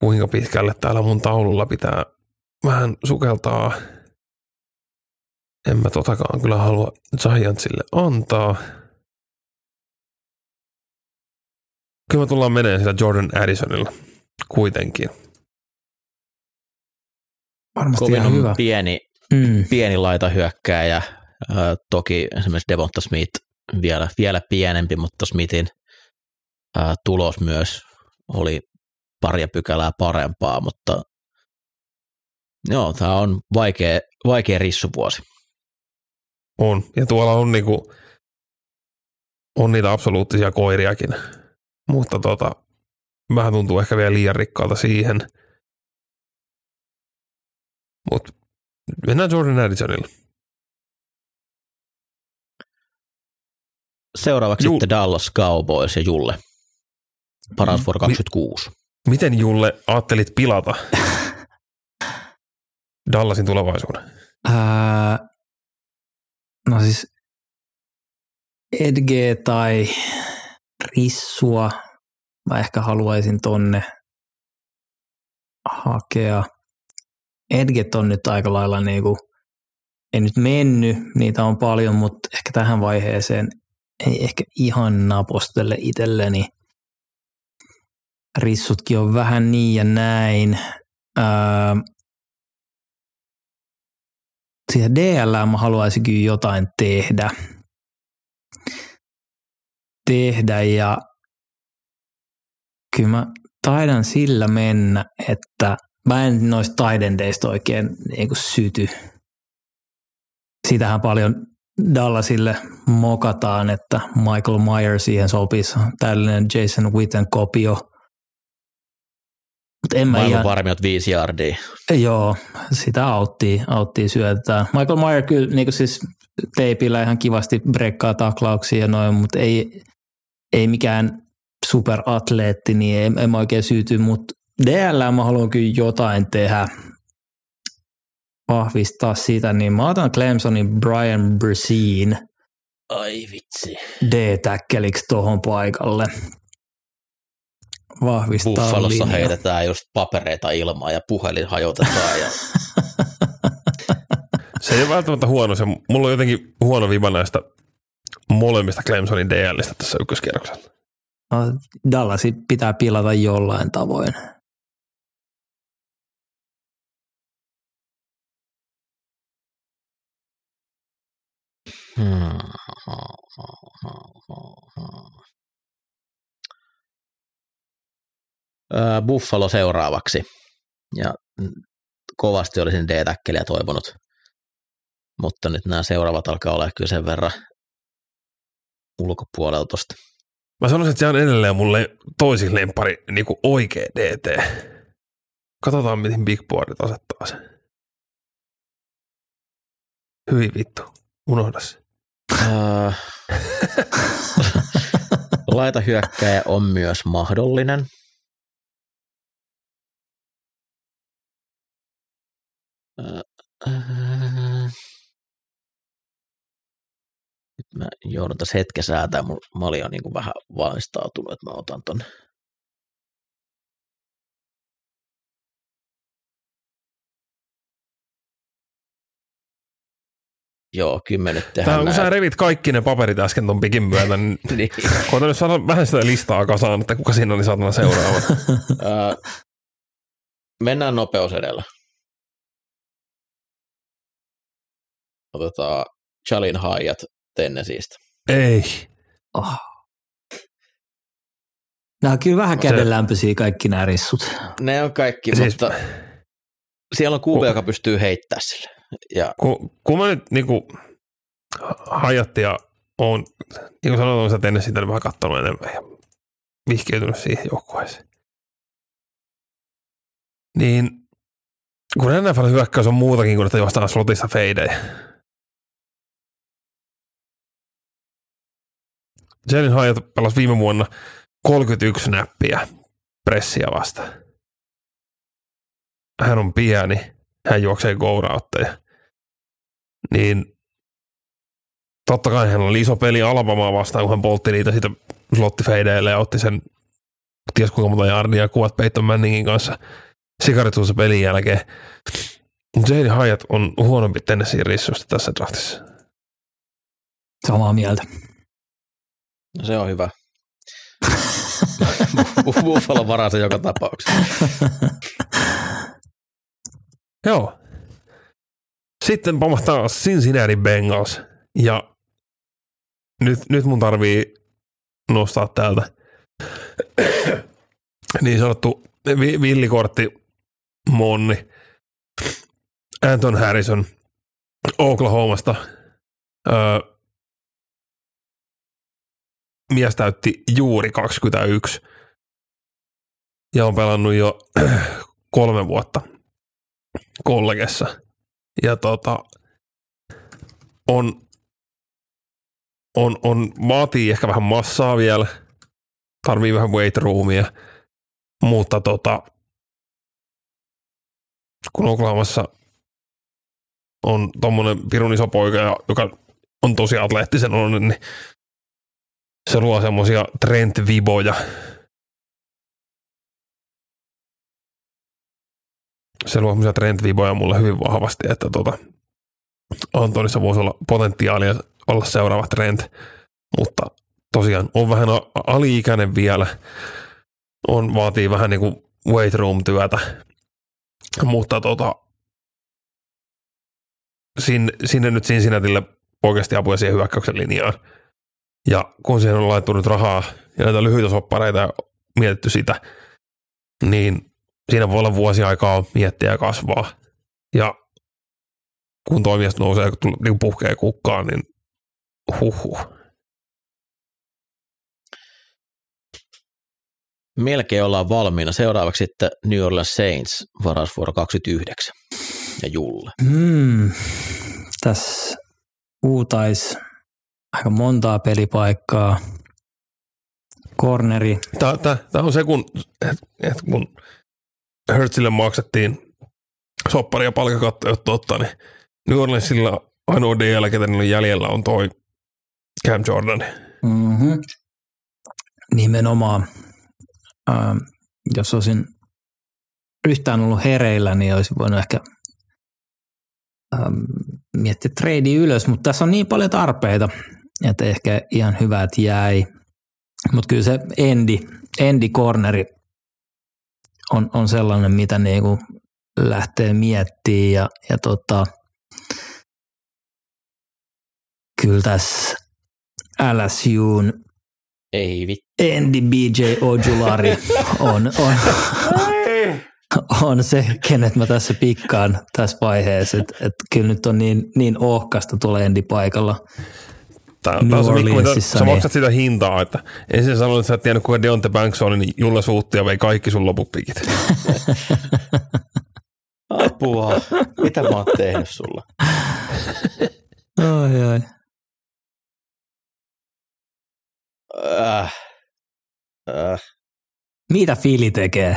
kuinka pitkälle täällä mun taululla pitää vähän sukeltaa. En mä totakaan kyllä halua Giantsille antaa. Kyllä me tullaan menee sillä Jordan Addisonilla kuitenkin.
Varmasti
Kovin
ihan
on
hyvä.
pieni,
Mm.
pieni laitahyökkääjä. Ö, toki esimerkiksi Devonta Smith vielä, vielä pienempi, mutta Smithin ö, tulos myös oli paria pykälää parempaa, mutta joo, tämä on vaikea, vaikea rissuvuosi.
On. Ja tuolla on niinku, on niitä absoluuttisia koiriakin. Mutta tota, vähän tuntuu ehkä vielä liian rikkaalta siihen. Mutta mennään Jordan Addisonille.
Seuraavaksi
Juu.
sitten Dallas Cowboys ja Julle. Paras
Mm.
vuoro 26.
Miten Julle ajattelit pilata Dallasin tulevaisuuden?
No siis Edge tai Rissua mä ehkä haluaisin tonne hakea. Edget on nyt aika lailla niinku, ei nyt mennyt, niitä on paljon, mutta ehkä tähän vaiheeseen ei ehkä ihan napostele itselleni. Rissutkin on vähän niin ja näin. Ää, siihen DL mä haluaisin kyllä jotain tehdä. Tehdä ja kyllä mä taidan sillä mennä, että mä en noista taidendeista oikein niin kuin syty. Sitähän paljon Dallasille mokataan, että Michael Myers siihen sopisi täydellinen Jason Witten kopio. Mutta en mä ihan,
varmiot viisi jardia.
Joo, sitä auttii, auttii syötetään. Michael Meyer kyllä niin siis teipillä ihan kivasti brekkaa taklauksia ja noin, mutta ei, ei mikään superatleetti, niin en, en mä oikein syyty, mutta DL mä haluan kyllä jotain tehdä, vahvistaa sitä, niin mä otan Clemsonin Brian Brzeen
Ai vitsi.
D-täkkeliksi tohon paikalle. Vahvistaa
Buffalossa
linjaa.
heitetään just papereita ilmaan ja puhelin hajotetaan. Ja
Se ei ole välttämättä huono. Se, mulla on jotenkin huono viba näistä molemmista Clemsonin DListä tässä ykköskierroksella.
No, Dallasi pitää pilata jollain tavoin.
Hmm. Buffalo seuraavaksi. Ja kovasti olisin D-täkkeliä toivonut. Mutta nyt nämä seuraavat alkaa olla kyllä sen verran ulkopuolella tosta.
Mä sanoisin, että se on edelleen mulle toisin lempari niin kuin oikea DT. Katsotaan, miten Big Boardit asettaa sen. Hyi vittu, unohda se.
Laita hyökkäjä on myös mahdollinen. Nyt mä joudun tässä hetken säätää. Mä olin jo niin kuin vähän valmistautunut, että mä otan ton. Joo,
Tää
tehdään
on, kun sä revit kaikki ne paperit äsken ton pikin myötä, niin
Niin.
nyt saada vähän sitä listaa kasaan, että kuka siinä oli saatana seuraava.
Mennään nopeus edellä. Otetaan Chalin Hayat Tennesseeistä.
Ei.
Oh. Nämä on kyllä vähän
Se-
kädenlämpöisiä kaikki nämä rissut.
Ne on kaikki,
Siis-
mutta siellä on kuupe,
Ku-
joka pystyy heittämään sille. Ja
Kun, kun mä nyt niinku hajatti ja oon, niin kuin sanoin, olen sitä ennen sitä vähän katsonut enemmän ja vihkiytynyt siihen joukkueeseen. Niin kun NFL hyökkäys on muutakin kuin, että juostaan slotista feidejä. Jalen Hyatt pelasi viime vuonna 31 näppiä pressiä vastaan. Hän on pieni, hän juoksee gourautteja. Niin totta kai hän oli iso peli Alabamaa vastaan, kun hän poltti niitä siitä slottifeideille ja otti sen ties kuinka monta jardia kuvat Peyton Manningin kanssa sikarituussa pelin jälkeen. Jalen Hyatt on huonompi Tennessee rissusta tässä draftissa.
Samaa mieltä.
No se on hyvä. Buffalo se joka tapauksessa.
Joo. Sitten pamahtaa Cincinnati Bengals. Ja nyt, nyt mun tarvii nostaa täältä niin sanottu vi- villikortti Monni. Anton Harrison Oklahomasta. Öö, mies täytti juuri 21 ja on pelannut jo kolme vuotta kollegessa. Ja tota, on, on, on, vaatii ehkä vähän massaa vielä, tarvii vähän weight roomia, mutta tota, kun Oklahomassa on tommonen pirun iso poika, joka on tosi atleettisen on, niin se luo semmosia Trent-viboja. Se luo semmosia Trent-viboja mulle hyvin vahvasti, että tota, Antonissa voisi olla potentiaalia olla seuraava Trent, mutta tosiaan on vähän aliikäinen vielä, on, vaatii vähän niin kuin weight room työtä, mutta tota, sinne, sinne nyt Cincinnatille oikeasti apuja siihen hyökkäyksen linjaan. Ja kun siihen on laittu nyt rahaa ja näitä lyhyitä soppareita ja mietitty sitä, niin siinä voi olla vuosi aikaa miettiä ja kasvaa. Ja kun toimijasta nousee ja niin puhkee kukkaan, niin huhhuh.
Melkein ollaan valmiina. Seuraavaksi sitten New Orleans Saints varausvuoro 29 ja Julle.
Hmm. Tässä uutais aika montaa pelipaikkaa. Corneri.
Tämä, on se, kun, et, et kun Hertzille maksettiin soppari ja palkakatto, jotta ottaa, niin New Orleansilla ainoa DL, ketä niillä jäljellä on toi Cam Jordan.
Mm-hmm. Nimenomaan. Ähm, jos olisin yhtään ollut hereillä, niin olisi voinut ehkä ähm, miettiä trade ylös, mutta tässä on niin paljon tarpeita, että ehkä ihan hyvät jäi. Mutta kyllä se endi, endi corneri on, on sellainen, mitä niinku lähtee miettimään ja, ja tota, kyllä tässä LSUn
Ei vittu.
Andy BJ Ojulari on, on, on se, kenet mä tässä pikkaan tässä vaiheessa. Että et kyllä nyt on niin, niin ohkasta tuolla Andy paikalla.
Tämä,
New
tämä on se, Mikko, mitä sä maksat sitä hintaa, että ensin sanoit, että sä et tiennyt, kuka Deonte Banks oli, niin Julle suutti ja vei kaikki sun loput pikit.
Apua. Mitä mä oon tehnyt sulla?
Ai, ai.
Äh. Äh.
Mitä Fili tekee?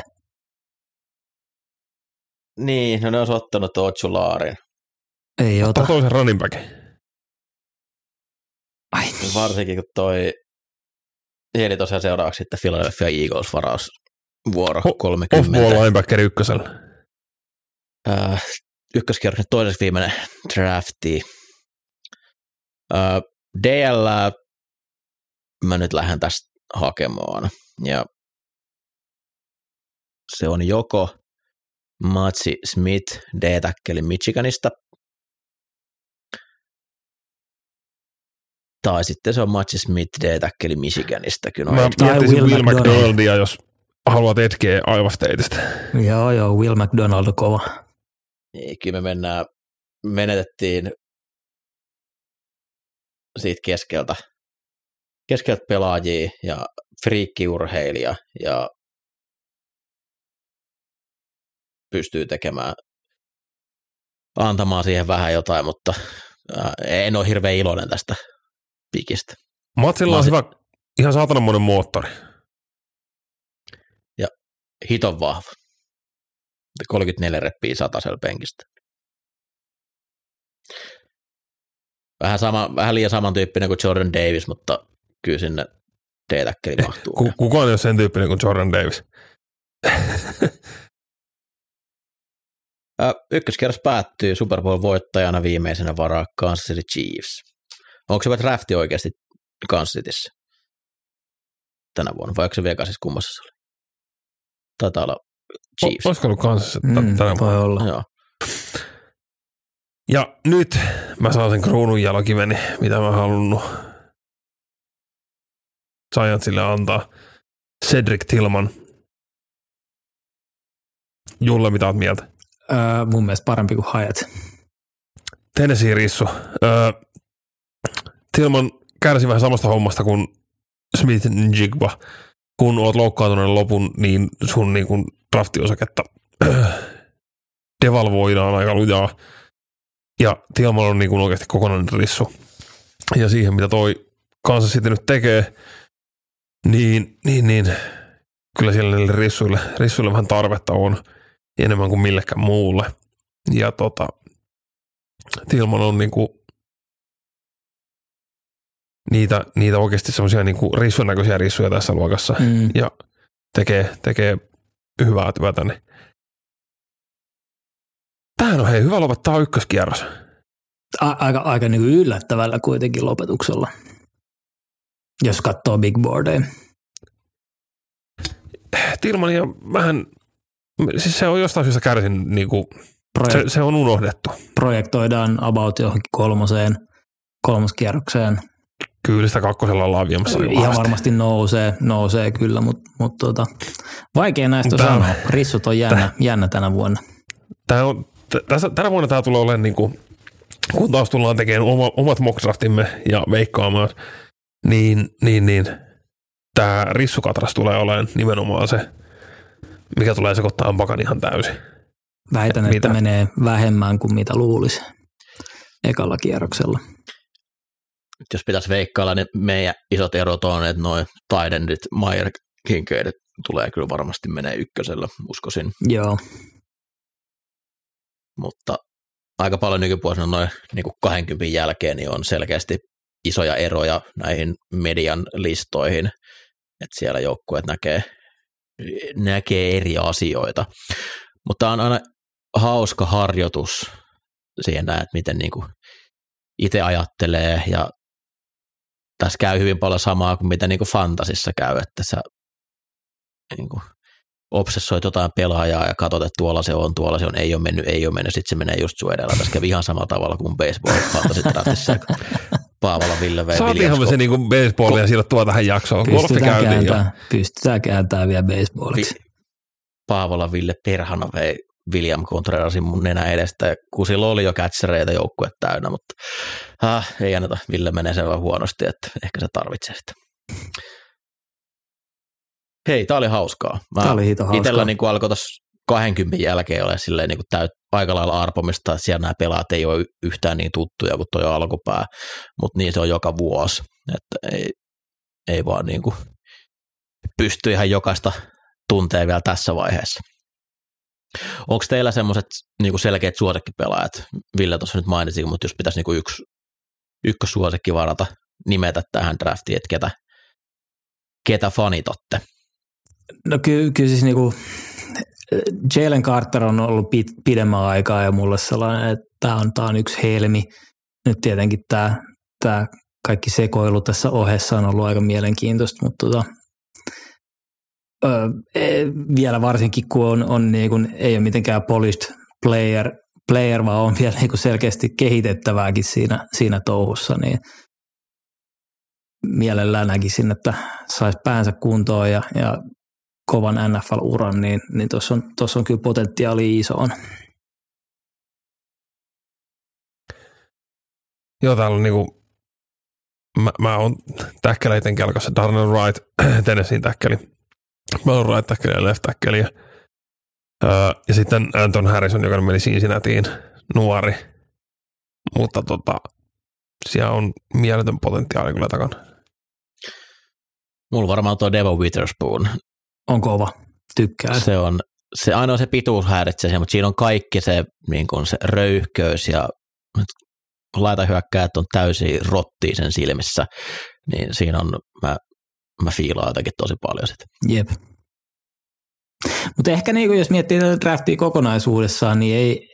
Niin, no ne olisi ottanut Otsulaarin.
Ei ota.
Ottaa toisen running backin.
Ai niin.
Varsinkin kun toi Eli tosiaan seuraavaksi sitten Philadelphia Eagles varaus vuoro
Ho-
30.
Off-ball linebacker ykkösellä.
Äh, ykköskierroksen toiseksi viimeinen drafti. Äh, DL mä nyt lähden tästä hakemaan. Ja se on joko Matsi Smith D-täkkeli Michiganista, tai sitten se on Matsi Smith D-täkkeli Michiganista. Kyllä
Mä
Tai
miettisin
Will
Will
McDonald.
McDonaldia, jos haluat etkeä aivasteitistä.
Joo, joo, Will McDonald on kova.
Niin, kyllä me mennään, menetettiin siitä keskeltä, keskeltä pelaajia ja friikkiurheilija ja pystyy tekemään antamaan siihen vähän jotain, mutta en ole hirveän iloinen tästä pikistä.
Matsilla on hyvä, ihan saatananmoinen moottori.
Hiton vahva. 34 reppii satasella penkistä. Vähän, sama, vähän liian samantyyppinen kuin Jordan Davis, mutta kyllä sinne D-täkkeli mahtuu.
Ku, kukaan ei ole sen tyyppinen kuin Jordan Davis.
Ä, ykköskierros päättyy Super Bowl-voittajana viimeisenä varaa Kansas City Chiefs. Onko se vai drafti oikeasti Kansas Cityssä tänä vuonna, vai onko se Vegasissa kummassa se oli? Taitaa olla Chiefs.
O, olisiko ollut kanssa
Mm,
mm, tänä vuonna?
voi olla.
Joo.
Ja nyt mä saan sen kruunun jalokiveni, mitä mä halunnut Giantsille antaa. Cedric Tillman. Julle, mitä oot mieltä?
Öö, mun mielestä parempi kuin Hyatt.
Tennessee Rissu. Öö, Tillman kärsi vähän samasta hommasta kuin Smith Jigba. Kun oot loukkaantunut lopun, niin sun niin kuin draftiosaketta devalvoidaan aika lujaa. Ja Tillman on niin kuin oikeasti kokonainen rissu. Ja siihen, mitä toi Kansas City nyt tekee, niin, niin, niin kyllä siellä niille rissuille, rissuille vähän tarvetta on enemmän kuin millekään muulle. Ja tota, Tilman on niinku niitä, niitä oikeasti semmoisia niinku rissun näköisiä rissuja tässä luokassa
Mm.
ja tekee, tekee hyvää työtä. Niin. Tämähän on hei, hyvä lopettaa ykköskierros.
A- aika, aika niin kuin yllättävällä kuitenkin lopetuksella, jos katsoo big boardeja.
Tilman ja vähän, siis se on jostain syystä kärsin, niinku,
Projek-
se, se on unohdettu.
projektoidaan about johonkin kolmoseen, kolmoskierrokseen.
Kyllä sitä kakkosella ollaan viemässä
Ihan
vahvasti.
varmasti nousee, nousee kyllä, mutta mut tota, vaikea näistä
Tää-
sanoa. Rissut on jännä, jännä tänä vuonna.
Tämä on, tässä, tänä vuonna tämä tulee olemaan, niin kuin, kun taas tullaan tekemään oma, omat mockdraftimme ja veikkaamaan, niin, niin, niin tämä rissukatras tulee olemaan nimenomaan se, mikä tulee sekoittaa pakan ihan täysin.
Väitän,
Mitä?
että menee vähemmän kuin mitä luulisi ekalla kierroksella.
Jos pitäisi veikkailla, niin meidän isot erot on, että noin Tidendit, Meyer, Kinkeidet tulee kyllä varmasti menee ykkösellä, uskoisin,
Joo,
mutta aika paljon nykyvuosina noin niin kuin 20 jälkeen niin on selkeästi isoja eroja näihin median listoihin, että siellä joukkueet näkee, näkee eri asioita. Mutta on aina hauska harjoitus siihen että miten niin kuin itse ajattelee ja tässä käy hyvin paljon samaa kuin mitä niin kuin fantasissa käy, että sä niin kuin obsessoit jotain pelaajaa ja katsot, että tuolla se on, tuolla se on, ei ole mennyt, ei ole mennyt, sitten se menee just sun edellä. Tässä kävi ihan samalla tavalla kuin baseball fantasy draftissa. Paavola Ville vei
Saatiinhan me se niin kuin baseballia sidottua tähän jaksoon. Golfi
pystytään kääntämään, pystytään kääntämään vielä baseballiksi.
Vi- Paavola Ville perhana vei William Contrerasin mun nenä edestä, sillä oli jo catchereita joukkue täynnä, mutta ah, ei anneta, Ville menee sen vaan huonosti, että ehkä se tarvitsee sitä. Hei, tää oli hauskaa. Mä
Tää oli hito hauskaa.
Itellä niin alkoi tuossa 20 jälkeen ole silleen niin täyt, aika lailla arpomista, että siellä nämä pelaat ei ole yhtään niin tuttuja kuin tuo alkupää, mutta niin se on joka vuosi, että ei, ei vaan niin kuin pysty ihan jokaista tuntee vielä tässä vaiheessa. Onko teillä semmoiset niin selkeät suosikkipelaajat? Ville tuossa nyt mainitsi, mutta jos pitäisi niin yksi ykkössuosikki varata, nimetä tähän draftiin, että ketä, ketä fanitatte?
No ky- kyllä siis niinku, Jalen Carter on ollut pit, pidemmän aikaa ja mulle sellainen, että tämä on, tää on yksi helmi. Nyt tietenkin tämä tää kaikki sekoilu tässä ohessa on ollut aika mielenkiintoista, mutta tota, ö, e, vielä varsinkin kun on, on niinku, ei ole mitenkään polished player, player vaan on vielä niinku selkeästi kehitettävääkin siinä, siinä touhussa, niin mielellään näkisin, että saisi päänsä kuntoon ja, ja kovan NFL-uran, niin, niin tuossa on, tossa on kyllä potentiaali isoon.
Joo, täällä on niinku, mä, mä oon täkkeleiden kelkassa Darnell Wright, Tennesseein täkkeli. Mä oon right täkkeli ja left täkkeli. Ja, öö, ja sitten Anton Harrison, joka meni Cincinnatiin. nuori, mutta tota, siellä on mieletön potentiaali kyllä takana.
Mulla varmaan tuo Devon Witherspoon.
On kova. Tykkää.
Se on, se ainoa se pituus häiritsee mutta siinä on kaikki se, niin kuin se röyhköys ja laita hyökkäät on täysin rottiin sen silmissä, niin siinä on, mä, mä fiilaan jotenkin tosi paljon sitä.
Jep. Mutta ehkä niin jos miettii tätä draftia kokonaisuudessaan, niin ei,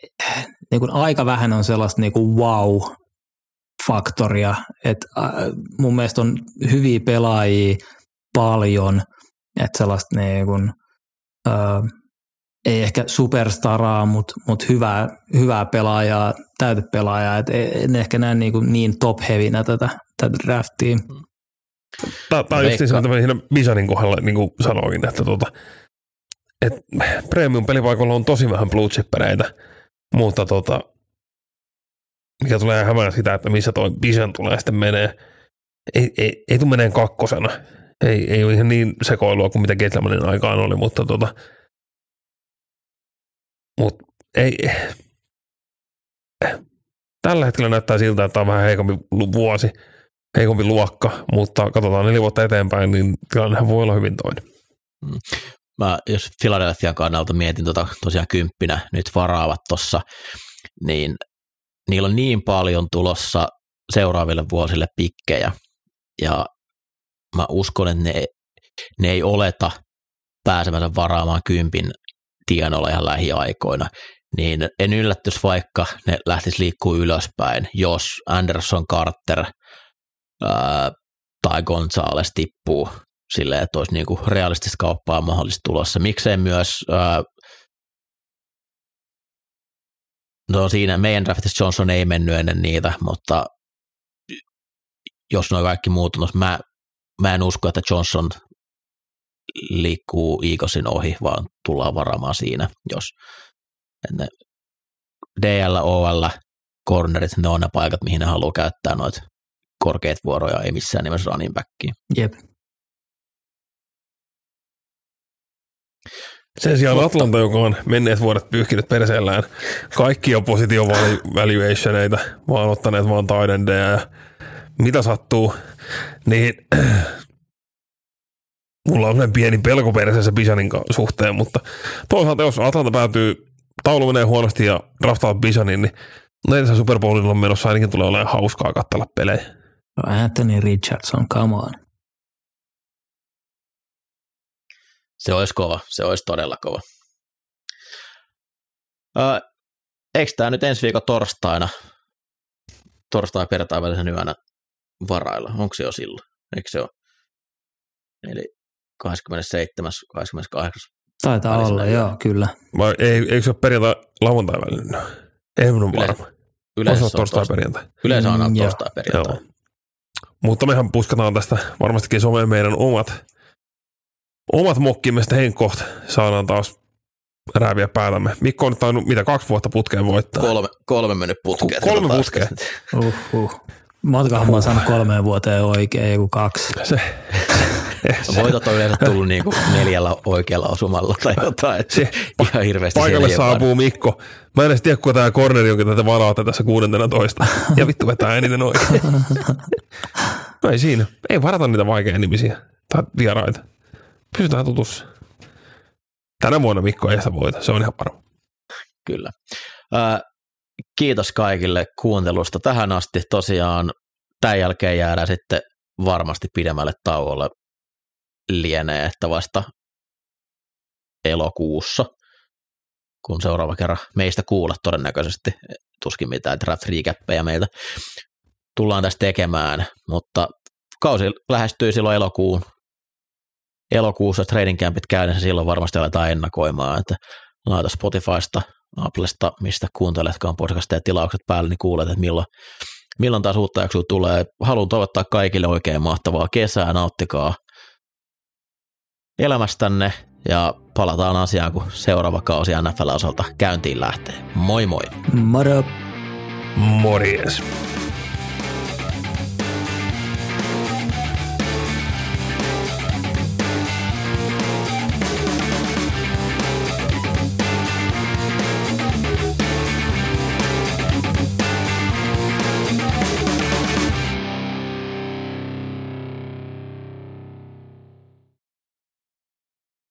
niin kuin aika vähän on sellaista niin kuin wow-faktoria. Et, äh, mun mielestä on hyviä pelaajia paljon, että sellaista niin kuin, äh, ei ehkä superstaraa, mutta mut hyvää, hyvää pelaajaa, täytepelaajaa, että en ehkä näe niin, kuin niin top heavynä tätä, tätä draftia.
Tämä, on just se, mitä siinä Bisanin kohdalla niin kuin sanoin, että tuota, et premium pelipaikoilla on tosi vähän blue chippereitä, mutta tota, mikä tulee hämään sitä, että missä toi Bisan tulee sitten menee, ei, ei, ei tule meneen kakkosena. Ei, ei ole ihan niin sekoilua kuin mitä Getlemanin aikaan oli, mutta tota, mut ei, tällä hetkellä näyttää siltä, että on vähän heikompi vuosi, heikompi luokka, mutta katsotaan neljä vuotta eteenpäin, niin tilannehan voi olla hyvin toinen.
Mm. Mä jos Philadelphian kannalta mietin tota, tosiaan kymppinä nyt varaavat tuossa, niin niillä on niin paljon tulossa seuraaville vuosille pikkejä, ja mä uskon, että ne, ne ei oleta pääsemänsä varaamaan kympin tienoilla ihan lähiaikoina, niin en yllättyisi vaikka ne lähtisi liikkuu ylöspäin, jos Anderson Carter ää, tai Gonzales tippuu silleen, että olisi niinku realistista kauppaa mahdollisesti tulossa. Miksei myös, ää, no siinä meidän draftissa Johnson ei mennyt ennen niitä, mutta jos nuo kaikki muut on, mä, mä en usko, että Johnson liikkuu Eaglesin ohi, vaan tullaan varaamaan siinä, jos ne DL, OL, cornerit, ne on ne paikat, mihin ne haluaa käyttää noita korkeat vuoroja, ei missään nimessä running backiin.
Jep.
Sen sijaan Atlanta, joka on menneet vuodet pyyhkinyt perseellään kaikki opposition valuationeita, vaan ottaneet vaan taidendeja ja mitä sattuu, niin mulla on pieni pelko perseessä Bisanin suhteen, mutta toisaalta jos Atlanta päätyy, taulu menee huonosti ja draftaa Bisanin, niin neljässä Super Bowlilla on menossa ainakin tulee olemaan hauskaa katsella pelejä.
No Anthony Richardson, come on.
Se olisi kova, se olisi todella kova. Öö, eikö tämä nyt ensi viikon torstaina, torstai perjantai välisen yönä varailla? Onko se jo silloin? Eikö se ole? Eli 27. 28.
Taitaa olla, yönä. joo, kyllä.
Vai ei, eikö se ole perjantai lauantai välinen? Ei minun varma.
Yleensä
on torstai perjantai.
Yleensä on mm, torstai perjantai.
Mutta mehän puskataan tästä varmastikin someen meidän omat omat mokkimme sitten Henkkoht saadaan taas rääviä päätämme. Mikko on tainnut mitä kaksi vuotta putkeen voittaa.
Kolme, kolme mennyt putkeen.
Kolme putkeen.
Uhuh. Montakohan mä oon saanut kolmeen vuoteen oikein, joku kaksi. Se,
Voitot on yleensä tullut niinku neljällä oikealla osumalla tai jotain. Että se, ihan hirveästi
Paikalle saapuu Mikko. Mä en edes tiedä, kuka tämä corneri onkin tätä varauta tässä kuudentena toista. Ja vittu vetää eniten oikein. no ei siinä. Ei varata niitä vaikeja nimisiä tai vieraita. Pysytään tutussa. Tänä vuonna Mikko ei sitä voita, se on ihan varma.
Kyllä. Äh, kiitos kaikille kuuntelusta tähän asti. Tosiaan tämän jälkeen jäädään sitten varmasti pidemmälle tauolle lienee, että vasta elokuussa, kun seuraava kerran meistä kuulla todennäköisesti, tuskin mitään draft recappejä meiltä tullaan tästä tekemään, mutta kausi lähestyy silloin elokuun elokuussa trading campit käynnissä, silloin varmasti aletaan ennakoimaan, että laita Spotifysta, Applesta, mistä kuunteletkaan podcastia tilaukset päälle, niin kuulet, että milloin, milloin taas uutta jaksoa tulee. Haluan toivottaa kaikille oikein mahtavaa kesää, nauttikaa elämästänne ja palataan asiaan, kun seuraava kausi NFL-osalta käyntiin lähtee. Moi moi!
Moro!
Morjes!